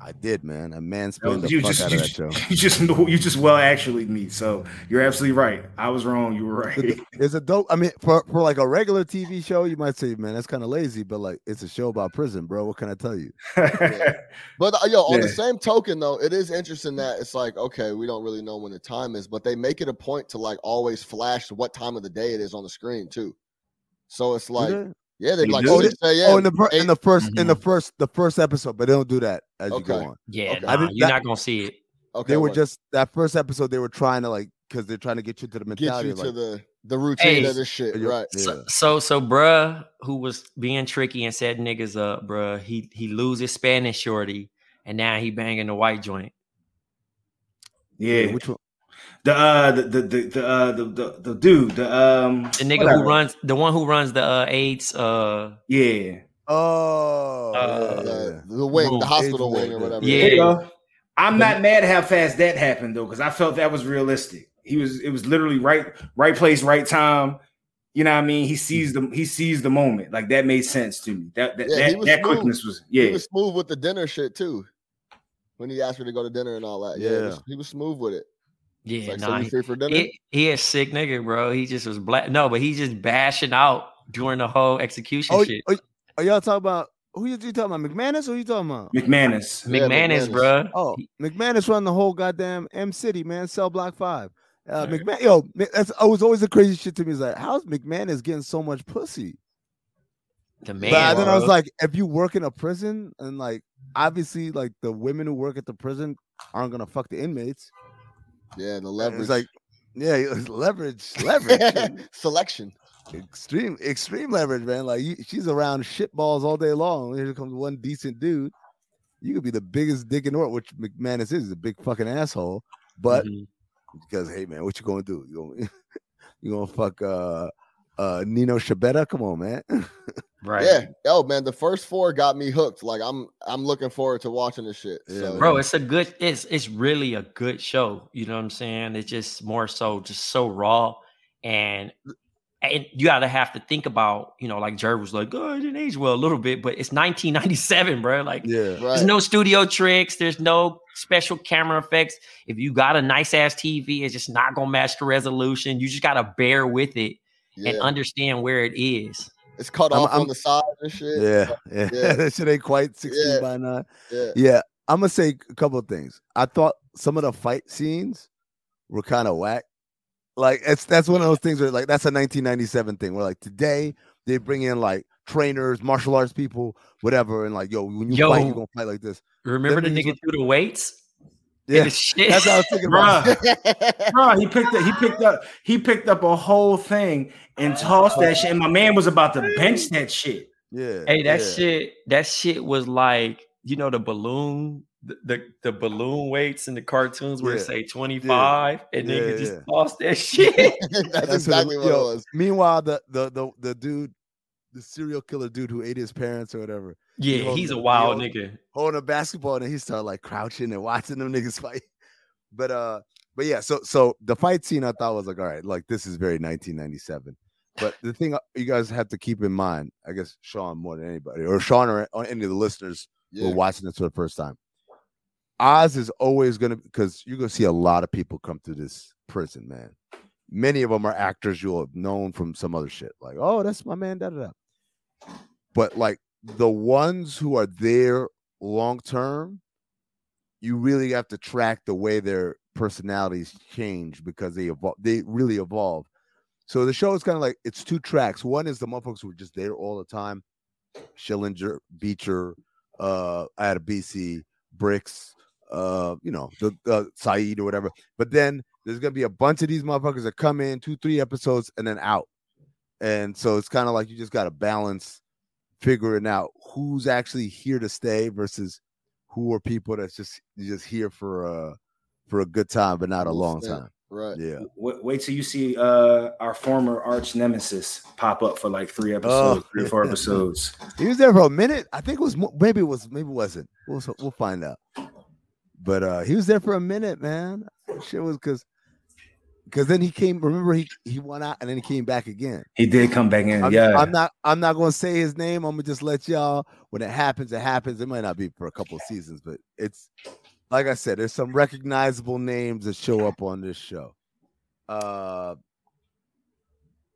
I did, man. A man No, spent the you fuck just out you, of that show. you just know you just well actually me. So you're absolutely right. I was wrong. You were right. the- It's a dope. I mean, for for like a regular TV show, you might say, man, that's kind of lazy. But like, it's a show about prison, bro. What can I tell you? [LAUGHS] But uh, yo, on the same token though, it is interesting that it's like, okay, we don't really know when the time is, but they make it a point to like always flash what time of the day it is on the screen too. So it's Do like, they? Yeah, they They like do? always say, yeah, oh, in the fir- in the 1st in Mm-hmm. the first the first episode, but they don't do that as you go on. Yeah, Okay. Nah, think you're that- not gonna see it. okay, they were what- just that first episode. They were trying to like because they're trying to get you to the get mentality. you of, to the the routine Hey, of this shit, you're- right? Yeah. So, so, so, bruh, who was being tricky and set niggas up, bruh, he he loses Spanish shorty, and now he banging the white joint. yeah. which one? The uh the the the the, uh, the, the the dude the um The nigga whatever. who runs, the one who runs the uh, AIDS, uh, yeah. Oh, Uh, yeah, the wing, Boom. the hospital wing, wing, or whatever. yeah. You go. I'm not mad how fast that happened though, because I felt that was realistic. He was it was literally right right place right time. You know what I mean? He sees the he sees the moment. Like that made sense to me. That that, Yeah, that, was that quickness was He yeah. was smooth with the dinner shit too. When he asked her to go to dinner and all that, yeah, he was- Yeah. he was smooth with it. It's yeah, like, nah, he, free for dinner? he, he a sick nigga, bro. He just was black. No, but he just bashing out during the whole execution Oh, shit. oh, are y'all talking about who you, you talking about? McManus? Who you talking about? McManus. Yeah, McManus, McManus. bro. Oh, McManus run the whole goddamn Em City, man. Cell Block Five. Uh, McMahon, yo, that's it was always the crazy shit to me. Is like, how's McManus getting so much pussy? the man. but then I was like, if you work in a prison and like, obviously, like the women who work at the prison aren't gonna fuck the inmates. Yeah, the leverage, It's like, yeah, it's [LAUGHS] leverage, leverage, [LAUGHS] selection. extreme, extreme leverage, man. Like you, she's around shit balls all day long. Here comes one decent dude. You could be the biggest dick in the world, which McManus is, a big fucking asshole. But Mhm. because hey man, what you gonna do? You gonna [LAUGHS] you gonna fuck uh uh Nino Schibetta? Come on, man. [LAUGHS] right. Yeah. Oh man, the first four got me hooked. Like I'm I'm looking forward to watching this shit. So, bro it's a good it's it's really a good show you know what i'm saying it's just more so just so raw and and you gotta have to think about you know like Jerv was like oh it didn't age well a little bit but it's 1997 bro like yeah. right. there's no studio tricks there's no special camera effects if you got a nice ass tv it's just not gonna match the resolution you just gotta bear with it yeah. and understand where it is it's cut I'm- off I'm- on the side and shit. Yeah, [LAUGHS] yeah. Yeah. that shit ain't quite 16 Yeah. by nine. Yeah. Yeah, I'm gonna say a couple of things. I thought some of the fight scenes were kind of whack. Like it's that's one of those things where like that's a 1997 thing. Where like today they bring in like trainers, martial arts people, whatever, and like yo, when you fight, Yo. you gonna fight like this. remember the Them niggas nigga threw the weights Yeah, shit. that's what I was thinking about. Bruh, [LAUGHS] bruh, he picked up, he picked up, he picked up a whole thing and tossed that shit. And my man was about to bench that shit. Yeah, Hey, that yeah. shit, that shit was like, you know, the balloon the, the, the balloon weights in the cartoons where it say 25 and Yeah, nigga just yeah. tossed that [LAUGHS] shit. [LAUGHS] That's, what exactly what yo, it was. Meanwhile, the, the the the dude, the serial killer dude who ate his parents or whatever, yeah, hold he's a wild yo, nigga. holding a basketball, and he started like crouching and watching them niggas [LAUGHS] fight. But uh, but yeah, so so the fight scene I thought was like, all right, like this is very 1997. But the thing uh, you guys have to keep in mind, I guess Sean more than anybody, or Sean or, or any of the listeners who are watching this for the first time. Oz is always gonna because you're gonna see a lot of people come through this prison, man. Many of them are actors you'll have known from some other shit, like, oh, that's my man, da da da. But like the ones who are there long term, you really have to track the way their personalities change because they evolve, they really evolve. So the show is kind of like it's two tracks. One is the motherfuckers who are just there all the time, Schillinger, Beecher, uh, BC, Bricks, uh, you know, the uh, Saïd or whatever. But then there's gonna be a bunch of these motherfuckers that come in two, three episodes and then out. And so it's kind of like you just got to balance figuring out who's actually here to stay versus who are people that's just just here for a for a good time but not a long stint. time. Right. Yeah. Wait, wait till you see uh our former arch nemesis pop up for like three episodes, Oh. three or four episodes. [LAUGHS] He was there for a minute. I think it was maybe it was maybe it wasn't. We'll we'll find out. But uh he was there for a minute, man. Shit was because because then he came. Remember he he went out and then he came back again. He did come back in. I'm, yeah. I'm not I'm not gonna say his name. I'm gonna just let y'all when it happens, it happens. It might not be for a couple of seasons, but it's like I said, there's some recognizable names that show up on this show. Uh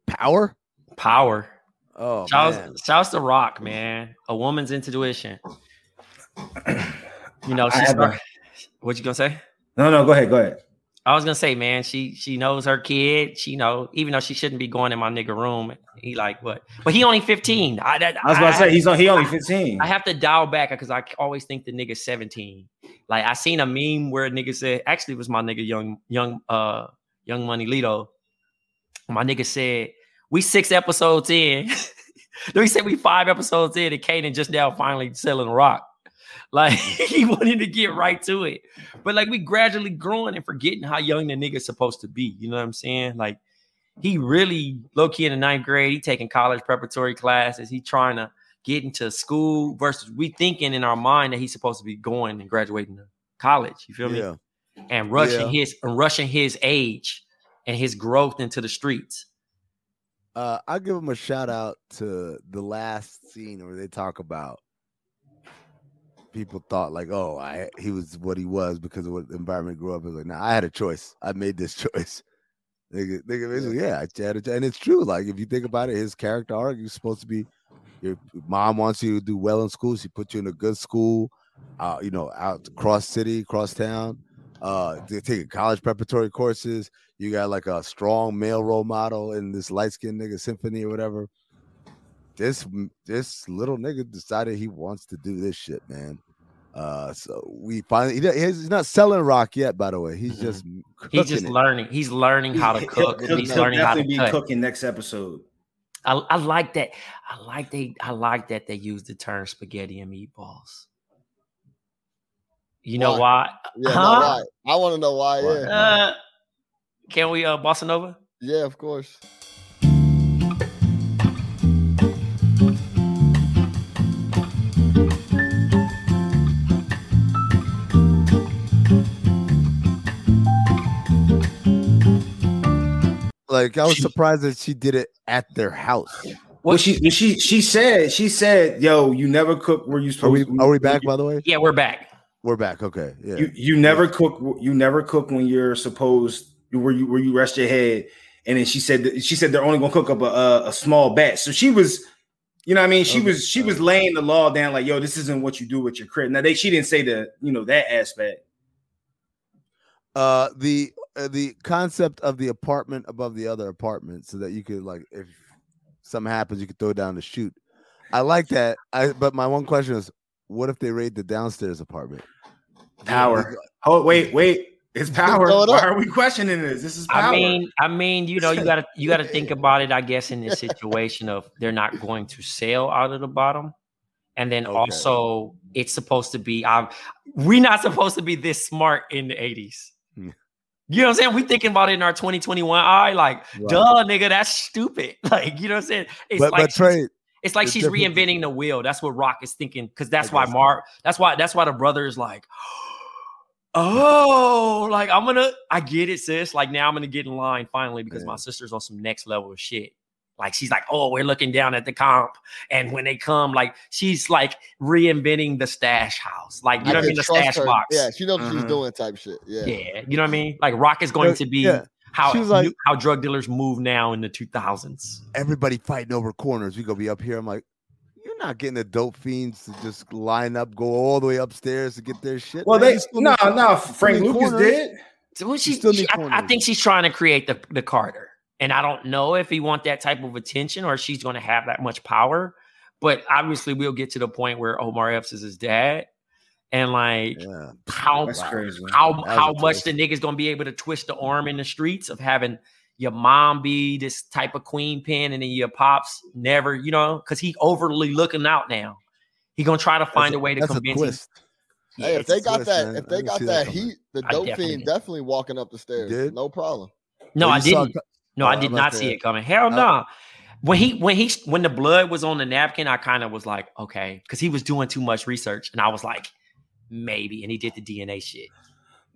Power. Power. Oh man. Shouts, shouts to Rock, man. A woman's intuition. [COUGHS] You know, she's a- what you gonna say? no, no, go ahead, go ahead. I was gonna say, man, she she knows her kid. She know, even though she shouldn't be going in my nigga room. He like what? But he only 15. I, that, I was about to say he's on he only 15. I have to dial back because I always think the nigga's 17. Like I seen a meme where a nigga said, actually it was my nigga young young uh young money Lito. My nigga said, we six episodes in. no, [LAUGHS] he said we five episodes in, and Kanan just now finally selling rock. Like [LAUGHS] he wanted to get right to it. But like we gradually growing and forgetting how young the nigga's supposed to be. You know what I'm saying? Like he really low key in the ninth grade. He taking college preparatory classes. He trying to get into school versus we thinking in our mind that he's supposed to be going and graduating to college. You feel me? Yeah. And rushing Yeah. his and rushing his age and his growth into the streets. Uh, I'll give him a shout out to the last scene where they talk about people thought like, oh, I he was what he was because of what the environment grew up. in. like, nah, I had a choice. I made this [LAUGHS] choice. Nigga, nigga, basically, yeah, I had a and it's true. Like if you think about it, his character arc, you're supposed to be. Your mom wants you to do well in school. She put you in a good school, uh, you know, out cross city, cross town. Uh, they're taking college preparatory courses. You got like a strong male role model in this light skinned nigga symphony or whatever. This this little nigga decided he wants to do this shit, man. Uh, so we finally he, do- he's he's not selling rock yet, by the way. He's Mhm. just He's just it. learning. He's learning how to He'll- cook. He'll, he's he'll learning how to definitely be cut. cooking next episode. I, I like that. I like they. I like that they use the term spaghetti and meatballs. You know why? Yeah, Huh? no, why? I want to know why. Why? Yeah, Uh, can we uh bossa nova? yeah, of course. Like I was She- surprised that she did it at their house. Well, she she she said she said, "Yo, you never cook where you Are supposed." we are we back by the way? Yeah, we're back. We're back. Okay. Yeah. You you never cook. You never cook when you're supposed where you where you rest your head. And then she said that, she said they're only gonna cook up a, a, a small batch. So she was, you know, what I mean, she Okay. was she was laying the law down like, yo, this isn't what you do with your crib. Now they she didn't say the you know that aspect. uh the uh, the concept of the apartment above the other apartment so that you could like if something happens you could throw down the chute i like that i but my one question is what if they raid the downstairs apartment Power. Oh wait, wait, it's power. It Why are we questioning this? This is power. I mean, I mean, you know, you gotta you gotta think [LAUGHS] about it, I guess, in this situation of they're not going to sell out of the bottom. and then Okay. also it's supposed to be. Um, we not supposed to be this smart in the eighties. You know what I'm saying? We thinking about it in our 2021 eye, like, Right. duh, nigga, that's stupid. [LAUGHS] Like, you know what I'm saying? It's but like but Trey, it's like the she's reinventing the wheel. That's what Rock is thinking. Because that's why. Mark. That's why. That's why the brother is like, oh, like I'm gonna. I get it, sis. Like now I'm gonna get in line finally because Yeah. my sister's on some next level of shit. Like she's like, oh, we're looking down at the comp, and when they come, like she's like reinventing the stash house. Like you know what I mean, the stash her. box. Yeah, she knows what she's mm-hmm. doing, type shit. Yeah. Yeah, you know what I mean. Like Rock is going to be yeah, how she like- how drug dealers move now in the 2000s. everybody fighting over corners. We gonna be up here. I'm like, you're not getting the dope fiends to just line up, go all the way upstairs to get their shit. Well, man. they You still no no Frank need Lucas corners. did. So what she, she- I, I think she's trying to create the the Carter, and I don't know if he want that type of attention or she's going to have that much power. But obviously, we'll get to the point where Omar Epps is his dad, and like Yeah. how That's crazy. how how much twist. the nigga's going to be able to twist the arm in the streets of having your mom be this type of queen pin, and then your pops never, you know, because he overly looking out now. He gonna try to find a, way to convince him. twist. Yeah, Hey, if they got twist, that, man. if they got that that heat, the I dope definitely fiend did. definitely walking up the stairs. No problem. no, Oh, I you saw didn't. it co- No, Oh, I did not to- see it coming. Hell Uh, no. When he when he when the blood was on the napkin, I kind of was like, okay, because he was doing too much research, and I was like, maybe. And he did the DNA shit.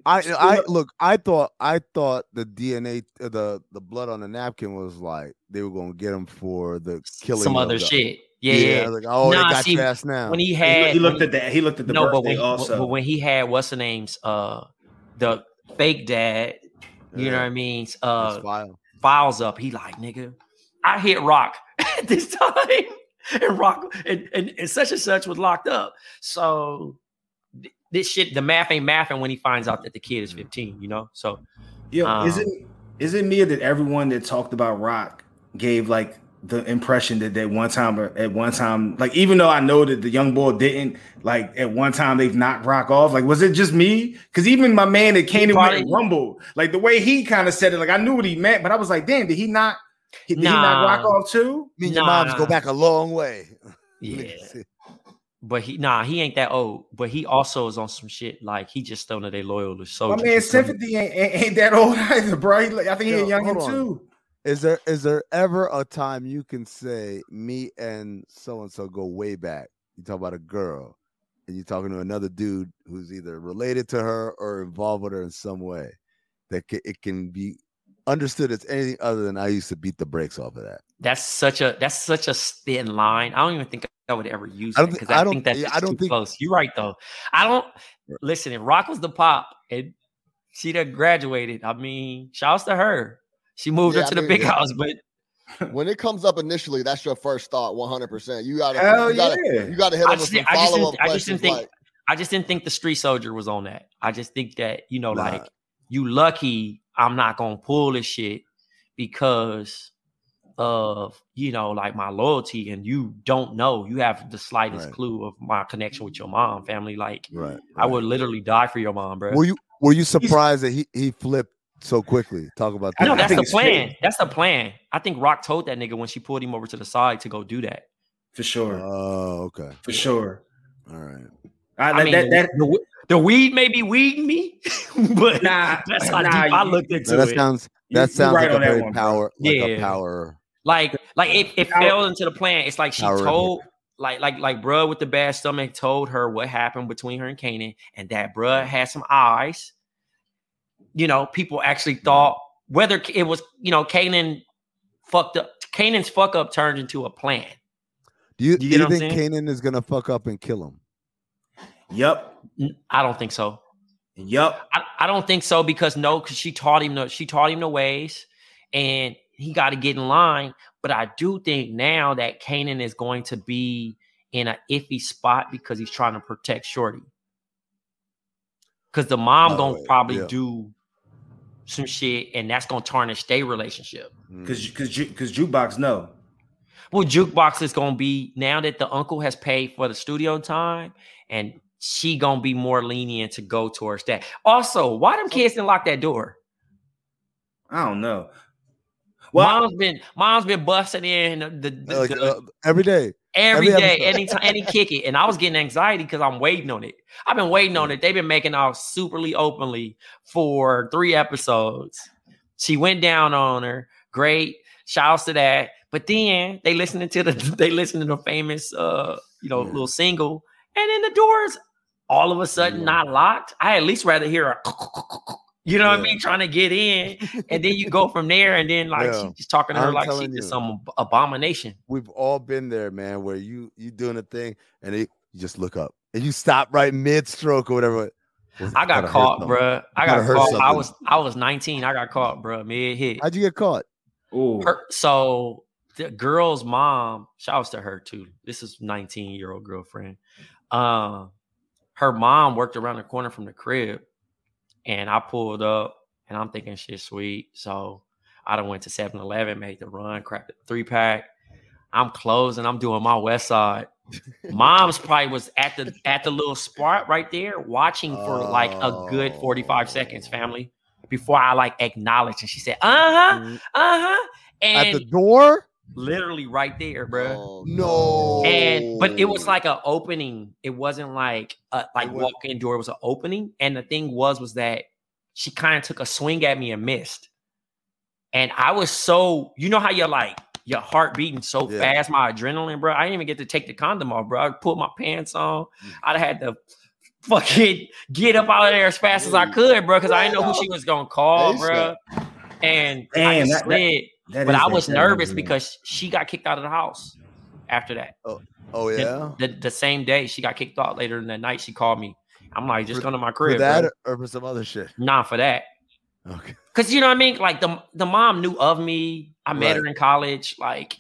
I I look. I thought I thought the DNA, uh, the the blood on the napkin was like they were gonna get him for the killing. Some other the- shit. Yeah, yeah. I was like, oh, Nah, they got see, your ass now. When he He, had he looked at that. He looked at the no, but when, also. but when he had what's the name's uh the fake dad, you know what I mean? his Uh file. Files up. He like, nigga, I hit Rock [LAUGHS] at this time. And Rock and, and, and such and such was locked up. So th- this shit, the math ain't mathing when he finds out that the kid is 15, you know? So Yo, is Um, it is it me that everyone that talked about Rock gave like the impression that that one time or at one time, like even though I know that the young boy didn't, like at one time they've knocked Rock off. Like, was it just me? Because even my man that came in probably- with Rumble, like the way he kind of said it, like I knew what he meant, but I was like, damn, did he not? Did he not Nah. rock off too? Me and your Nah, moms go back a long way. [LAUGHS] yeah. But he nah, he ain't that old. But he also is on some shit like he just don't know they loyal to My soldiers. man Sympathy ain't, ain't, ain't that old [LAUGHS] either, bro. He, like, I think Yo, he's young hold too. Is there is there ever a time you can say me and so and so go way back? You talk about a girl, and you're talking to another dude who's either related to her or involved with her in some way. That it can be understood as anything other than I used to beat the brakes off of that. That's such a that's such a thin line. I don't even think I would ever use it because I I, don't- think that's yeah, I don't too think- close. You're right though. I don't listen. If Rock was the pop and she done graduated, I mean, shouts to her. She moved Yeah, her to I the big yeah. house, but [LAUGHS] When it comes up initially, that's your first thought, one hundred percent. You gotta, Hell you gotta, yeah. you gotta hit I them with just, some didn't- I just follow up didn't, I just questions. didn't think Like, I just didn't think the street soldier was on that. I just think that you know, Nah. like you lucky I'm not gonna pull this shit because of you know like my loyalty and you don't know you have the slightest Right. clue of my connection with your mom family like Right. I would literally die for your mom, bro. Were you were you surprised that he he flipped so quickly? Talk about that. no, that's the plan. fake. That's the plan. I think Rock told that nigga when she pulled him over to the side to go do that. For sure. Oh, okay. for sure. All right. I, I mean, that, that, the, the, the weed may be weeding me, [LAUGHS] but Nah, that's how nah, deep I you- looked into So that it. sounds that you sounds right like a very one, power like a Yeah. power. Like, like it, it Power- fell into the plan. It's like she told, like, like, like, bruh with the bad stomach told her what happened between her and Kanan, and that bruh had some eyes. You know, people actually thought whether it was, you know, Kanan fucked up. Kanan's fuck up turned into a plan. Do you, You do get you think saying? Kanan is gonna fuck up and kill him? Yup. N- I don't think so. Yup. I, I don't think so because no, because she taught him the she taught him the ways, and he got to get in line. But I do think now that Kanan is going to be in an iffy spot because he's trying to protect Shorty. Because the mom Oh, gonna probably yeah. do some shit, and that's gonna tarnish their relationship. Mm. Because because because jukebox no. Well, jukebox is gonna be now that the uncle has paid for the studio time, and she gonna be more lenient to go towards that. Also, why them kids didn't lock that door? I don't know. Well, mom's been mom's been busting in the, the, like the- uh, every day. Every Every day, [LAUGHS] episode. anytime, any kick it. And I was getting anxiety because I'm waiting on it. I've been waiting on it. They've been making out superly openly for three episodes. She went down on her. Great. Shouts to that. But then they listening to the [LAUGHS] they listening to the famous uh, you know, Yeah. little single. And then the doors all of a sudden Yeah. not locked. I at least rather hear a [LAUGHS] you know what I mean, trying to get in, and then you go from there, and then like Yeah. she's talking to her I'm like she telling did you. some abomination. We've all been there, man, where you you doing a thing and it, you just look up and you stop right mid stroke or whatever. Was- I got caught, something. bruh. I Gotta got hurt caught. I was I was 19. I got caught, bruh. Mid hit. How'd you get caught? Ooh. Her, so the girl's mom, shouts to her too. This is 19 year old girlfriend. Um, her mom worked around the corner from the crib, and I pulled up, and I'm thinking shit sweet. So I done went to 7-Eleven, made the run, cracked the three pack. I'm closing. I'm doing my West Side. Mom's probably was at the at the little spot right there, watching for like a good 45 seconds, family, before I like acknowledged. And she said, "Uh huh, Mm, uh huh," And At the door? Literally right there, bro. Oh, No. And but it was like an opening. It wasn't like a like walk in door. It was an opening. And the thing was was that she kind of took a swing at me and missed. And I was so you know how you're like your heart beating so Yeah. fast, my adrenaline, bro. I didn't even get to take the condom off, bro. I put my pants on. Mm. I'd had to fucking get up out of there as fast as I could, bro, because I didn't know who she was gonna call, bro. And I Damn, just that- that- slid. That But I was nervous is- because she got kicked out of the house after that. Oh, oh The- yeah. The, the same day she got kicked out later in the night, she called me. I'm like, just For- come to my crib. For that bro. or for some other shit. Nah, for that. Okay. Cause you know what I mean? Like the the mom knew of me. I met Right. her in college. Like,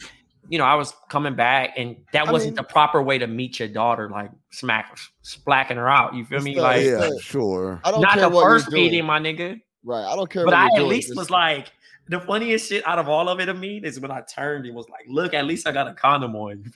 you know, I was coming back, and that I wasn't mean- the proper way to meet your daughter, like smack splacking her out. You feel me? Still, Like yeah. yeah, sure. I don't not care the what you're first doing. meeting, my nigga. Right. I don't care. But what I you're at doing, least just- was like the funniest shit out of all of it to me is when I turned and was like, look, at least I got a condom on. [LAUGHS]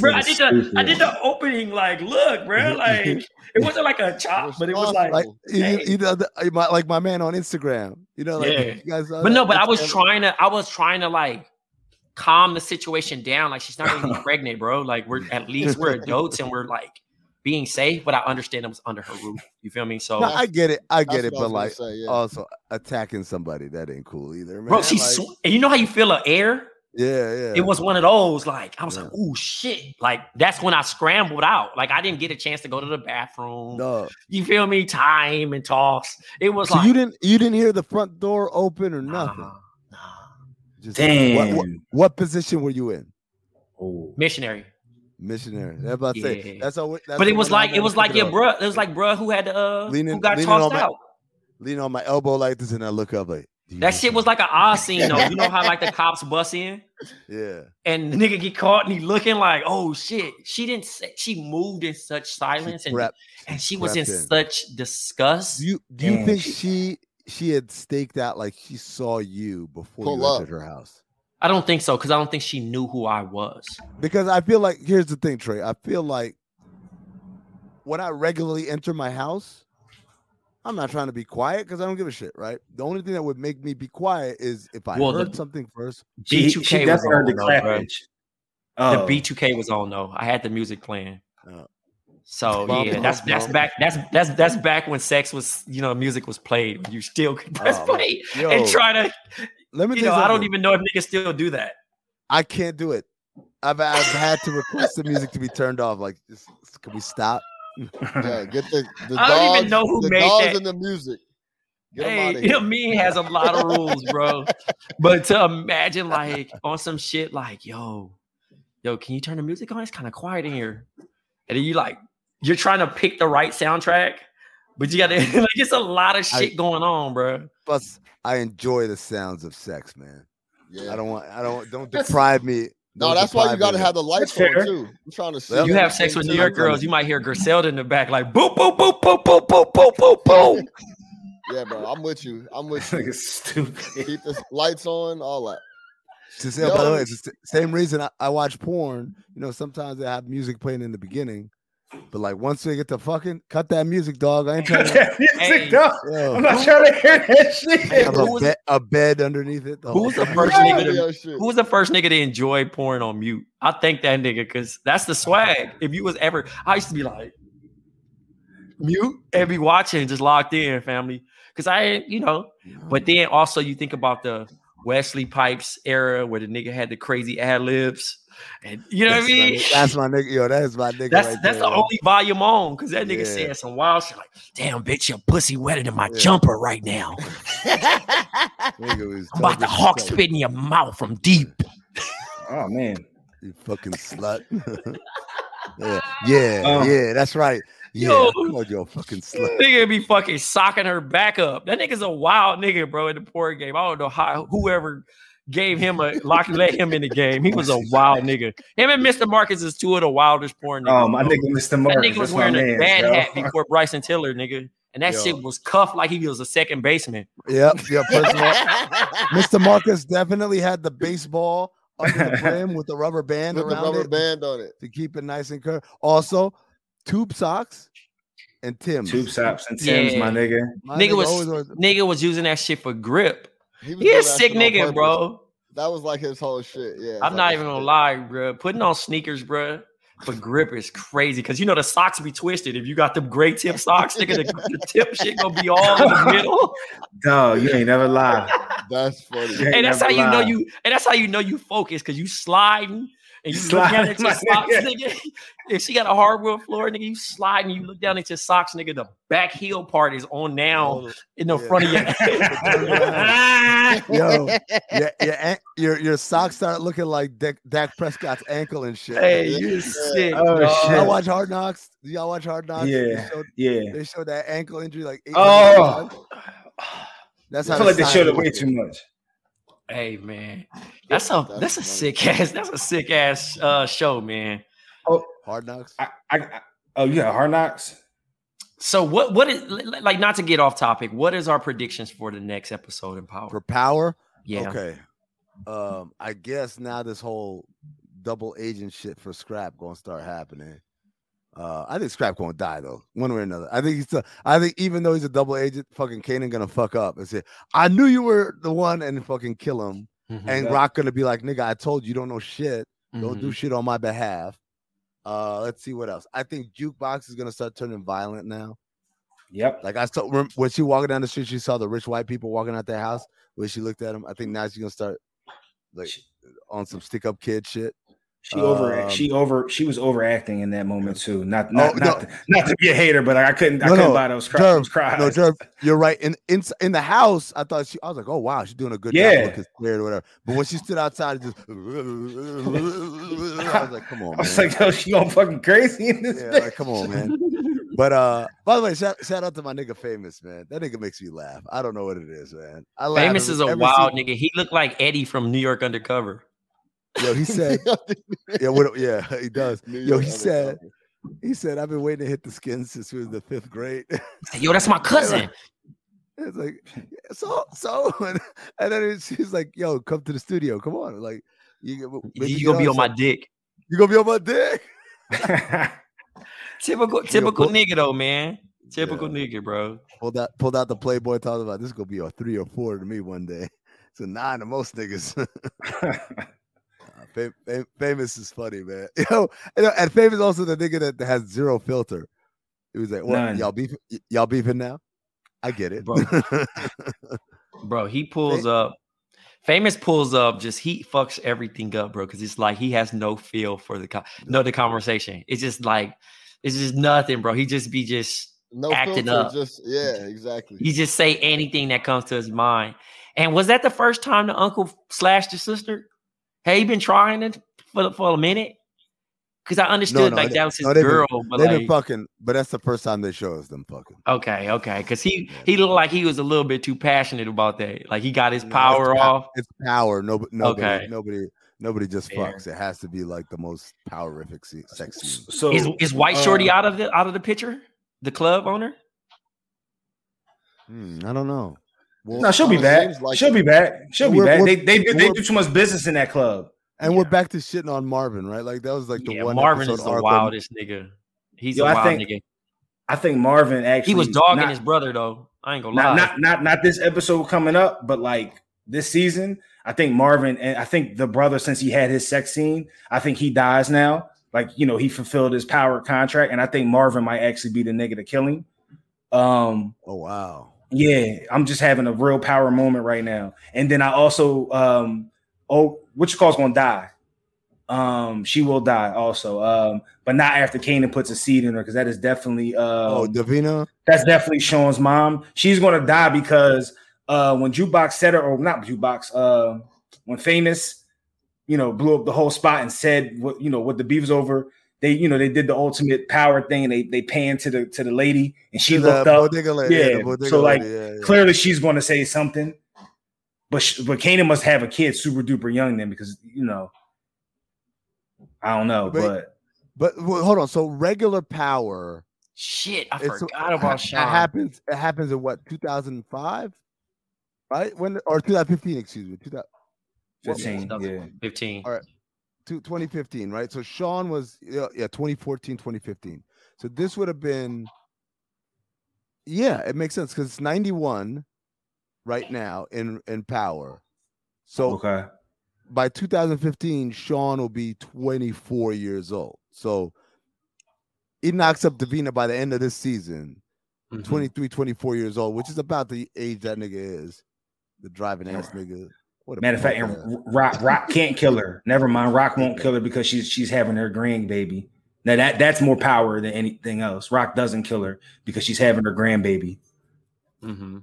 bro, I did the I did the opening like, look, bro, [LAUGHS] like it wasn't like a chop, but it was like, like you, hey. you know, the, uh, my, like my man on Instagram. You know, like Yeah. you guys. saw but no, that? but I was It's- trying to, I was trying to like calm the situation down. Like she's not even [LAUGHS] pregnant, bro. Like we're at least we're adults and we're like being safe, but I understand it was under her roof. You feel me? So No, I get it. I get it. But like, say, yeah. also attacking somebody that ain't cool either, man. bro, she's like, sw- and you know how you feel the air? yeah, yeah. It was one of those, like, I was Yeah. like, oh shit. Like, that's when I scrambled out. Like, I didn't get a chance to go to the bathroom. no. You feel me? Time and toss. It was So like you didn't you didn't hear the front door open or nah, nothing. nah. Just Damn. What, what, what position were you in? Oh. missionary. Missionary. That's about to say. Yeah. That's how. That's but it was like it was like your up. bro. It was like bro who had uh Leaning- who got leaning tossed on my- out. Leaning on my elbow like this, and I look up like That shit was like an odd scene though. You know how like the [LAUGHS] cops bust in yeah. and the nigga get caught and he looking like, oh shit. She didn't say she moved in such silence and, Crept. and she was in in. such disgust. Do you do you Damn, think she- she she had staked out like she saw you before Pull you up. entered her house? I don't think so because I don't think she knew who I was. Because I feel like here's the thing, Trey. I feel like when I regularly enter my house, I'm not trying to be quiet because I don't give a shit, right? The only thing that would make me be quiet is if I Well, the- heard something first. She, she B2K was definitely heard on the though, bro. Oh. The B2K was on though. I had the music playing. Oh. So Bum, yeah, bum, that's that's back. That's that's that's back when sex was, you know, music was played. You still [LAUGHS] could press Oh, play Yo, and try to, let me you know, you I don't even know if niggas still do that. I can't do it. I've I've had to request the music to be turned off. Like, just, can we stop? [LAUGHS] Yeah, get the, the I don't dogs- even know who the made dogs that. and the music. Get 'em Hey, outta you know, me has a lot of rules, bro. [LAUGHS] But to imagine like on some shit like, yo, yo, can you turn the music on? It's kind of quiet in here. And then you like, you're trying to pick the right soundtrack, but you gotta [LAUGHS] like it's a lot of I- shit going on, bro. Plus, I enjoy the sounds of sex, man. Yeah. I don't want. I don't. Don't deprive me. no, don't that's why you got to have the lights on too. I'm trying to see. You have sex with. New York girls, you might hear Griselda in the back, like boop, boop, boop, boop, boop, boop, boop, boop, boop. Yeah, bro. I'm with you. I'm with [LAUGHS] you. Nigga stupid. Keep the lights on, all that. To say, by the way, it's the same reason I, I watch porn. You know, sometimes they have music playing in the beginning, But like once they get to fucking cut that music, dog. I ain't trying to That music, Hey. dog. yo, I'm not trying to hear that shit. have a, was- bed, a bed underneath it. Who was the first nigga to Video shit. Who was the first nigga to enjoy porn on mute? I think that nigga because that's the swag. If you was ever, I used to be like mute and be watching, just locked in, family. Because I, you know, but then also you think about the Wesley Pipes era where the nigga had the crazy ad libs, and you know what I That's my mean. nigga- That's my nigga. Yo, that is my nigga. That's right that's there, the yo. only volume on because that nigga Yeah. said some wild shit like, "Damn, bitch, your pussy wetter than my Yeah. jumper right now. [LAUGHS] Nigga was I'm about to hawk shit. spit in your mouth from deep." [LAUGHS] Oh man. You fucking slut. [LAUGHS] yeah, yeah, Um, yeah. That's right. Yeah, yo. I you a fucking slut. Nigga be fucking socking her back up. That nigga's a wild nigga, bro, in the porn game. I don't know how whoever gave him a lock let him in the game. He was a wild nigga. Him and Mr. Marcus is two of the wildest porn niggas. Oh my bro. nigga, Mr. That Marcus. nigga was that's my wearing a man, bad yo. hat before [LAUGHS] Bryson Tiller, nigga. And that Yo. shit was cuffed like he was a second baseman. Yep, yep. [LAUGHS] First Mr. [LAUGHS] Marcus definitely had the baseball under the brim with the rubber band With the rubber it band on it. to keep it nice and curved. Also, tube socks and Tim's. Tube stops and Tim's, Yeah. my nigga. My nigga was always was- nigga was using that shit for grip. He, was He a sick nigga, bro. That was like his whole shit. Yeah. I'm not even gonna lie, bro. Putting on sneakers, bro, for grip is crazy because you know the socks be twisted. If you got them gray tip [LAUGHS] socks, nigga, the, the tip shit gonna be all in the middle. [LAUGHS] Dog, you ain't never lie. That's funny. And that's how never you know you. And that's how you know you focus because you sliding and you [LAUGHS] look Sliding, down at your socks, nigga. nigga. [LAUGHS] If she got a hardwood floor, nigga, you slide and you look down at your socks, nigga. The back heel part is on now oh, in the Yeah. front of your. [LAUGHS] Yo, yeah, yeah, your your socks start looking like Dak, Dak Prescott's ankle and shit. hey, Yeah. you sick. Oh, dog. shit. Y'all watch Hard Knocks? Do y'all watch Hard Knocks? They Yeah. showed, yeah. they showed that ankle injury like. 800 Oh. times. That's I feel like they showed it way too much. Hey man, that's a That's that's a sick ass that's a sick ass uh show, man. Oh, Hard Knocks. I, I, I oh, yeah, hard knocks? So what what is like not to get off topic? What is our predictions for the next episode in Power? For power, Yeah, okay. Um, I guess now this whole double agent shit for Scrap gonna start happening. Uh, I think Scrap gonna die though, one way or another. I think he's. Still, I think even though he's a double agent, fucking Kanan gonna fuck up and say, "I knew you were the one," and fucking kill him. Mhm, And Yeah. Rock gonna be like, "Nigga, I told you, you don't know shit. Don't mhm. do shit on my behalf." Uh, let's see what else. I think Jukebox is gonna start turning violent now. Yep. Like I saw when she walking down the street, she saw the rich white people walking out their house. When she looked at them, I think now she's gonna start like on some stick up kid shit. She over Um, she over she was overacting in that moment too. Not not Oh, not, no. to, not to be a hater, but I couldn't I couldn't no. buy those, cry, Jerv, those cries. No, Jerv, you're right. In in in the house, I thought she. I was like, oh wow, she's doing a good Yeah. job looking scared or whatever. But when she stood outside, just I was like, come [LAUGHS] on, I was man. like, oh, she going fucking crazy in this. yeah, like, come on, man. [LAUGHS] But uh, by the way, shout, shout out to my nigga Famous, man. That nigga makes me laugh. I don't know what it is, man. I Famous is a wild nigga. He looked like Eddie from New York Undercover. Yo, he [LAUGHS] said, [LAUGHS] yeah, what, yeah, [LAUGHS] he does. Yo, he said, he said, I've been waiting to hit the skin since we was in the fifth grade. Yo, that's my cousin. it's like, "Yeah, so, so, and, and then it's, he's like, yo, come to the studio. Come on. Like, you, maybe You gonna be know on my dick. You gonna be on my dick? Typical, typical put- nigga though, man. Typical nigga, bro. Pulled out, pulled out the Playboy. Talked about this. Is gonna be a three or four to me one day. It's a nine to most niggas. Fam- Fam- famous is funny, man. [LAUGHS] Yo, you know, and famous also the nigga that, that has zero filter. He was like, "What None. y'all beef? y- Y'all beefing now? I get it, Bro. [LAUGHS] Bro, he pulls up. Famous pulls up, just he fucks everything up, bro. Because it's like he has no feel for the co- no the conversation. It's just like it's just nothing, bro. He just be just No acting filter, up. Just yeah, exactly. he just say anything that comes to his mind. And was that the first time the uncle slashed his sister? Had he been trying it for for a minute? Because I understood no, like they- that was his no, they've been- girl, but They've like been fucking, but that's the first time they show us them fucking. okay, okay, because he he looked like he was a little bit too passionate about that. Like he got his No, power it's off. It's power. Nobody, nobody, Okay. nobody, nobody just Fair. fucks. It has to be like the most powerific se- sex scene. so Is is White Shorty uh, out of the out of the picture? The club owner? Hmm, I don't know. Well, No, she'll be back. like she'll it. be back. She'll be We're- back. They they, they do too much business in that club. and we're back to shitting on Marvin, right? Like that was like the yeah, one. Marvin is the arc on- wildest nigga. He's Yo, a I wild think nigga. I think Marvin actually He was dogging not- his brother though. I ain't gonna lie. not, not not not this episode coming up, but like this season, I think Marvin and I think the brother, since he had his sex scene, I think he dies now. Like you know, he fulfilled his power contract, and I think Marvin might actually be the nigga to kill him. Um, Oh wow. Yeah, I'm just having a real power moment right now. And then I also um oh what you call's gonna die. Um, she will die also. Um, but not after Kanan puts a seed in her, because that is definitely um oh, Davina. that's definitely Sean's mom. She's gonna die because uh when Jukebox said her, or not Jukebox, uh when famous, you know, blew up the whole spot and said what you know what the beef was over. They, you know, they did the ultimate power thing and they they panned to the to the lady and she To the looked up. bodega lady, Yeah, the bodega so, like, lady, yeah, yeah. Clearly, she's going to say something, but sh- but Kanan must have a kid super duper young then because you know, I don't know, But- but But well, hold on. So regular power. Shit, I it's- forgot ha- about It happens. It happens in what 2005, right? When or 2015? Excuse me. 2000, what- 15, yeah. 15. All right. To 2015, right? So Sean was yeah, yeah 2014, 2015. So this would have been yeah, it makes sense because it's 91 right now in in power. So okay, by 2015, Sean will be 24 years old. So he knocks up Davina by the end of this season, Mhm. 23, 24 years old, which is about the age that nigga is. The driving ass nigga. What a matter of fact, and. Raq Raq [LAUGHS] can't kill her. Never mind, Raq won't kill her because she's she's having her grandbaby. Now that that's more power than anything else. Raq doesn't kill her because she's having her grandbaby. Mhm.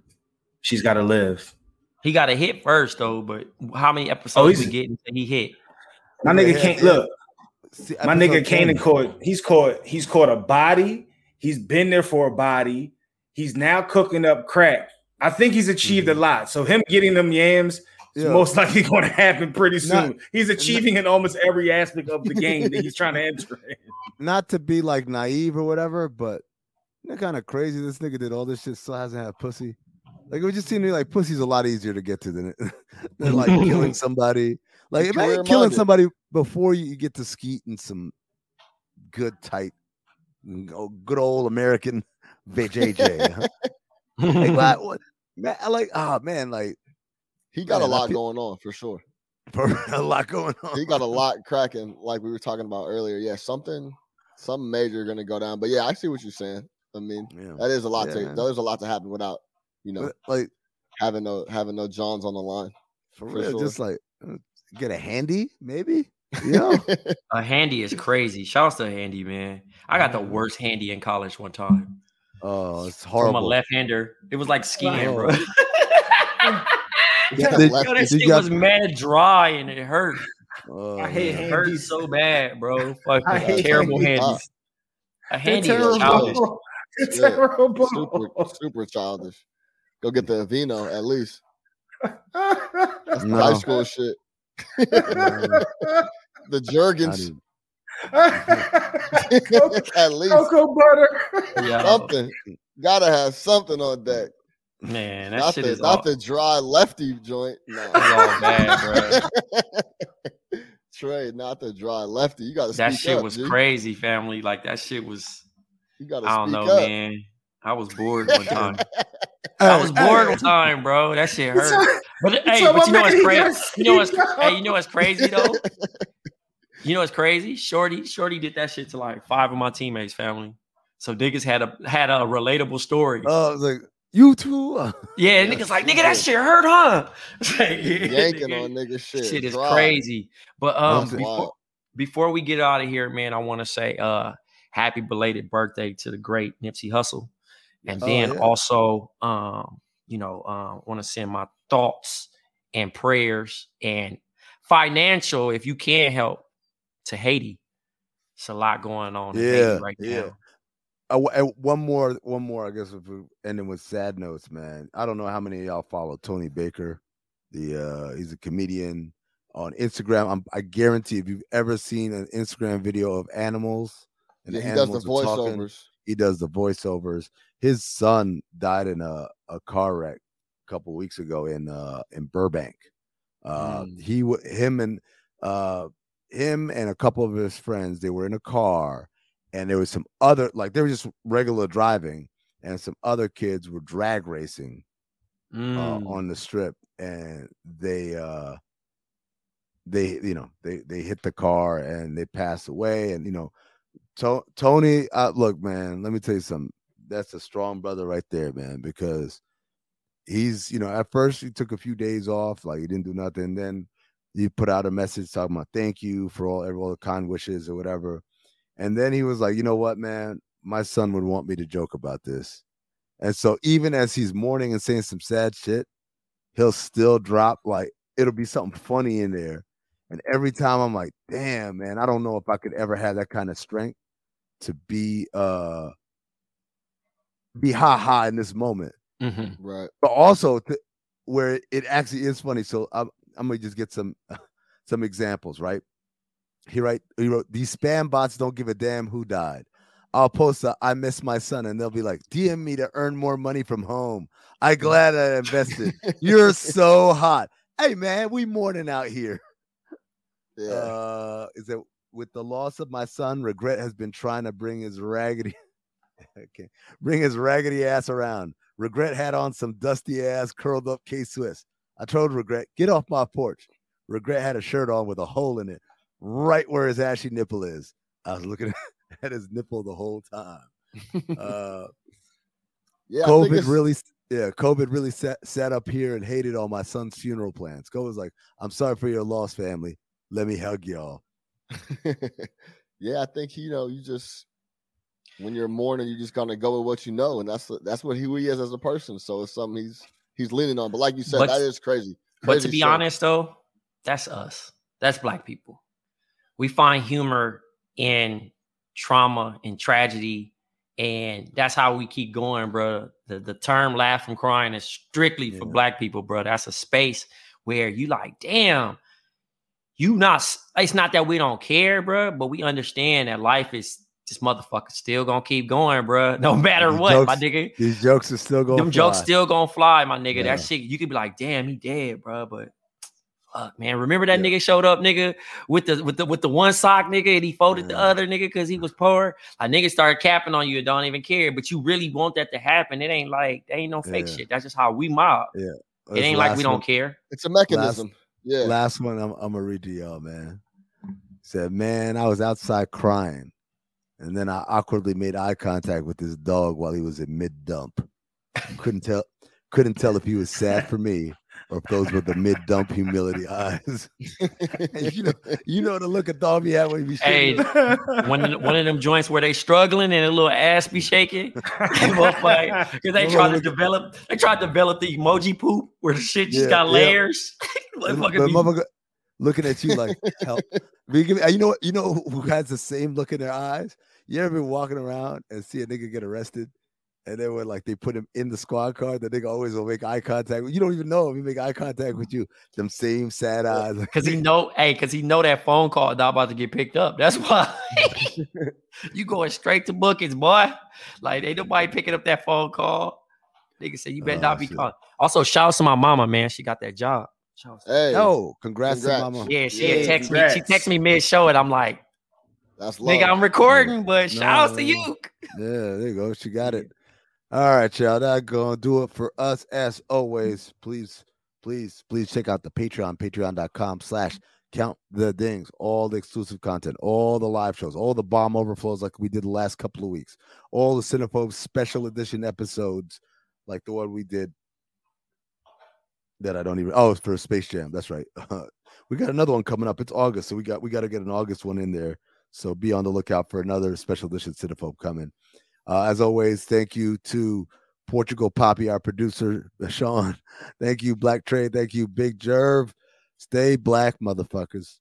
She's got to live. He got a hit first though, but how many episodes he's- we get until he hit? My Yeah, nigga can't yeah. look. See, My episode nigga 10. Kanan caught. He's caught. He's caught a body. He's been there for a body. He's now cooking up crack. I think he's achieved a lot. So him getting them yams is Yeah. most likely going to happen pretty soon. Not- he's achieving in almost every aspect of the game that he's trying to enter. in. not to be like naive or whatever, but they're kind of crazy. This nigga did all this shit, still hasn't had pussy. Like it would just seem to me like pussy's a lot easier to get to than it [LAUGHS] than like killing [LAUGHS] somebody. Like He's imagine killing career-minded. somebody before you get to skeet in some good tight, good old American [LAUGHS] VJJ. huh? like, what, what- I like oh man, like He got a Man, I lot feel- going on for sure. a lot going on. He got a [LAUGHS] lot cracking, like we were talking about earlier. Yeah, something, some major gonna go down. But yeah, I see what you're saying. I mean, Yeah. that is a lot Yeah, to. man. There's a lot to happen without, you know, But, like having no having no Johns on the line. for, For real, sure. just like uh, get a handy, maybe. [LAUGHS] Yeah. A handy is crazy. Shouts to handy, man. I got the worst handy in college one time. oh, it's horrible. From horrible. a left hander. It was like skiing, bro. [LAUGHS] Yeah, Did- left- Yo, that shit got- was mad dry and it hurt. Oh, I hate. It hurt so bad, bro. Fucking I hate terrible handies. handies. A They're handy is terrible. childish. They're Yeah. terrible. super super childish. Go get the Vino at least. That's No. high school shit. [LAUGHS] the I Jergens Cocoa, [LAUGHS] [LAUGHS] at least cocoa butter. Yo, something. Gotta have something on deck. Man, that Not shit the is not all, the dry lefty joint. No. all bad, bro. [LAUGHS] Trey, not the dry lefty. You gotta That shit up, was G. crazy, family. Like that shit was. You gotta I don't speak know, up. man. I was bored one [LAUGHS] time. I was bored one time, bro. That shit hurt. But hey, So but you know what's [LAUGHS] crazy? You know what's hey, you know what's crazy though? You know what's crazy? Shorty, Shorty did that shit to like five of my teammates' family. So niggas had a had a relatable story. Oh, I was like, you too? [LAUGHS] Yeah, yeah, niggas like, nigga, that shit hurt, huh? [LAUGHS] It's like, [LAUGHS] Yanking nigga, on nigga shit. shit is dry. crazy. But um, That's before, wild. before we get out of here, man, I want to say uh happy belated birthday to the great Nipsey Hussle. And Oh, then yeah. also um, you know, uh, want to send my thoughts and prayers and financial, if you can help, to Haiti. It's a lot going on in Yeah, Haiti right yeah. now. Uh, one more, one more. I guess if we ending with sad notes, man. I don't know how many of y'all follow Tony Baker. The uh he's a comedian on Instagram. I'm, I guarantee if you've ever seen an Instagram video of animals and Yeah, he does the animals are talking, voiceovers. he does the voiceovers. His son died in a, a car wreck a couple weeks ago in uh in Burbank. Uh Mm. he him and uh him and a couple of his friends they were in a car and there was some other like they were just regular driving, and some other kids were drag racing uh, Mm. on the strip, and they uh they you know they they hit the car and they passed away, and you know to- Tony, uh, look man, let me tell you something. That's a strong brother right there, man, because he's you know at first he took a few days off, like he didn't do nothing, then he put out a message talking about thank you for all all the kind wishes or whatever. And then he was like, you know what, man, my son would want me to joke about this. And so even as he's mourning and saying some sad shit, he'll still drop like it'll be something funny in there. And every time I'm like, damn, man, I don't know if I could ever have that kind of strength to be uh be ha ha in this moment Mhm. Right. but also to, where it actually is funny. So I'm, I'm gonna just get some [LAUGHS] some examples, right? He write he wrote these spam bots don't give a damn who died. I'll post a I miss my son, and they'll be like, DM me to earn more money from home. I glad I invested. [LAUGHS] You're so hot. Hey man, we mourning out here. Yeah. Uh is that with the loss of my son, regret has been trying to bring his raggedy [LAUGHS] okay, bring his raggedy ass around. Regret had on some dusty ass curled up K Swiss. I told Regret, get off my porch. Regret had a shirt on with a hole in it, right where his ashy nipple is. I was looking [LAUGHS] at his nipple the whole time. [LAUGHS] Uh, yeah. I think COVID really, yeah, COVID really sat, sat up here and hated all my son's funeral plans. COVID was like, I'm sorry for your loss, family. Let me hug y'all. [LAUGHS] yeah, I think you know you just when you're mourning, you just gonna go with what you know, and that's that's what he, who he is as a person. So it's something he's he's leaning on. But like you said, But- that is crazy. But to be shit. honest, though, that's us. That's black people. We find humor in trauma and tragedy, and that's how we keep going, bro. The the term "laugh from crying" is strictly for black people, bro. That's a space where you like, damn, you not. It's not that we don't care, bro, but we understand that life is this motherfucker still gonna keep going, bro. [LAUGHS] No matter These what, my nigga. These jokes are still going. Them jokes still gonna fly, my nigga. Yeah. That shit, you could be like, damn, he dead, bro. But fuck, man, remember that Yeah. nigga showed up, nigga, with the with the with the one sock, nigga, and he folded the mm-hmm. other nigga because he was poor. A nigga started capping on you and don't even care, but you really want that to happen. It ain't like there ain't no fake Yeah. shit. That's just how we mob. Yeah. It ain't like we don't care. it's a mechanism. yeah. Last one I'm, I'm gonna read to y'all, man. Said, man, I was outside crying, and then I awkwardly made eye contact with this dog while he was in mid dump. Couldn't tell, couldn't tell if he was sad for me or if those with the mid dump humility eyes. [LAUGHS] [LAUGHS] you know, you know the look a dog be had when he be Hey, one of one of them joints where they struggling and a little ass be shaking. Because [LAUGHS] they tried to develop, they tried to develop the emoji poop where the shit just Yeah, got layers. But Motherfucker be- motherfucker looking at you like help. You, you know what? You know who has the same look in their eyes? You ever been walking around and see a nigga get arrested, and then when like they put him in the squad car, the nigga always will make eye contact. You don't even know if he make eye contact with you. Them same sad eyes. [LAUGHS] Cause he know, hey, cause he know that phone call not about to get picked up. That's why [LAUGHS] [LAUGHS] you going straight to bookings, boy. Like ain't nobody picking up that phone call. Nigga said you better Oh, not be shit. calling. Also, shout out to my mama, man. She got that job. Shout Hey, Yo, congrats, Congrats. to mama. Yeah, she Yeah, had text me. She congrats. texted me mid show, and I'm like, that's love. nigga, I'm recording, but shout out to you. Yeah, there you go. She got it. All right, y'all. That gonna do it for us as always. Please, please, please check out the Patreon, patreon.com slash count the dings, all the exclusive content, all the live shows, all the bomb overflows like we did the last couple of weeks, all the Cinephobe special edition episodes, like the one we did that I don't even oh it's for Space Jam. That's right. [LAUGHS] we got another one coming up. It's August, so we got we got to get an August one in there. So be on the lookout for another special edition Cinephobe coming. Uh, as always, thank you to Portugal Poppy, our producer, [LAUGHS] Sean. Thank you, Black Trade. Thank you, Big Jerv. Stay black, motherfuckers.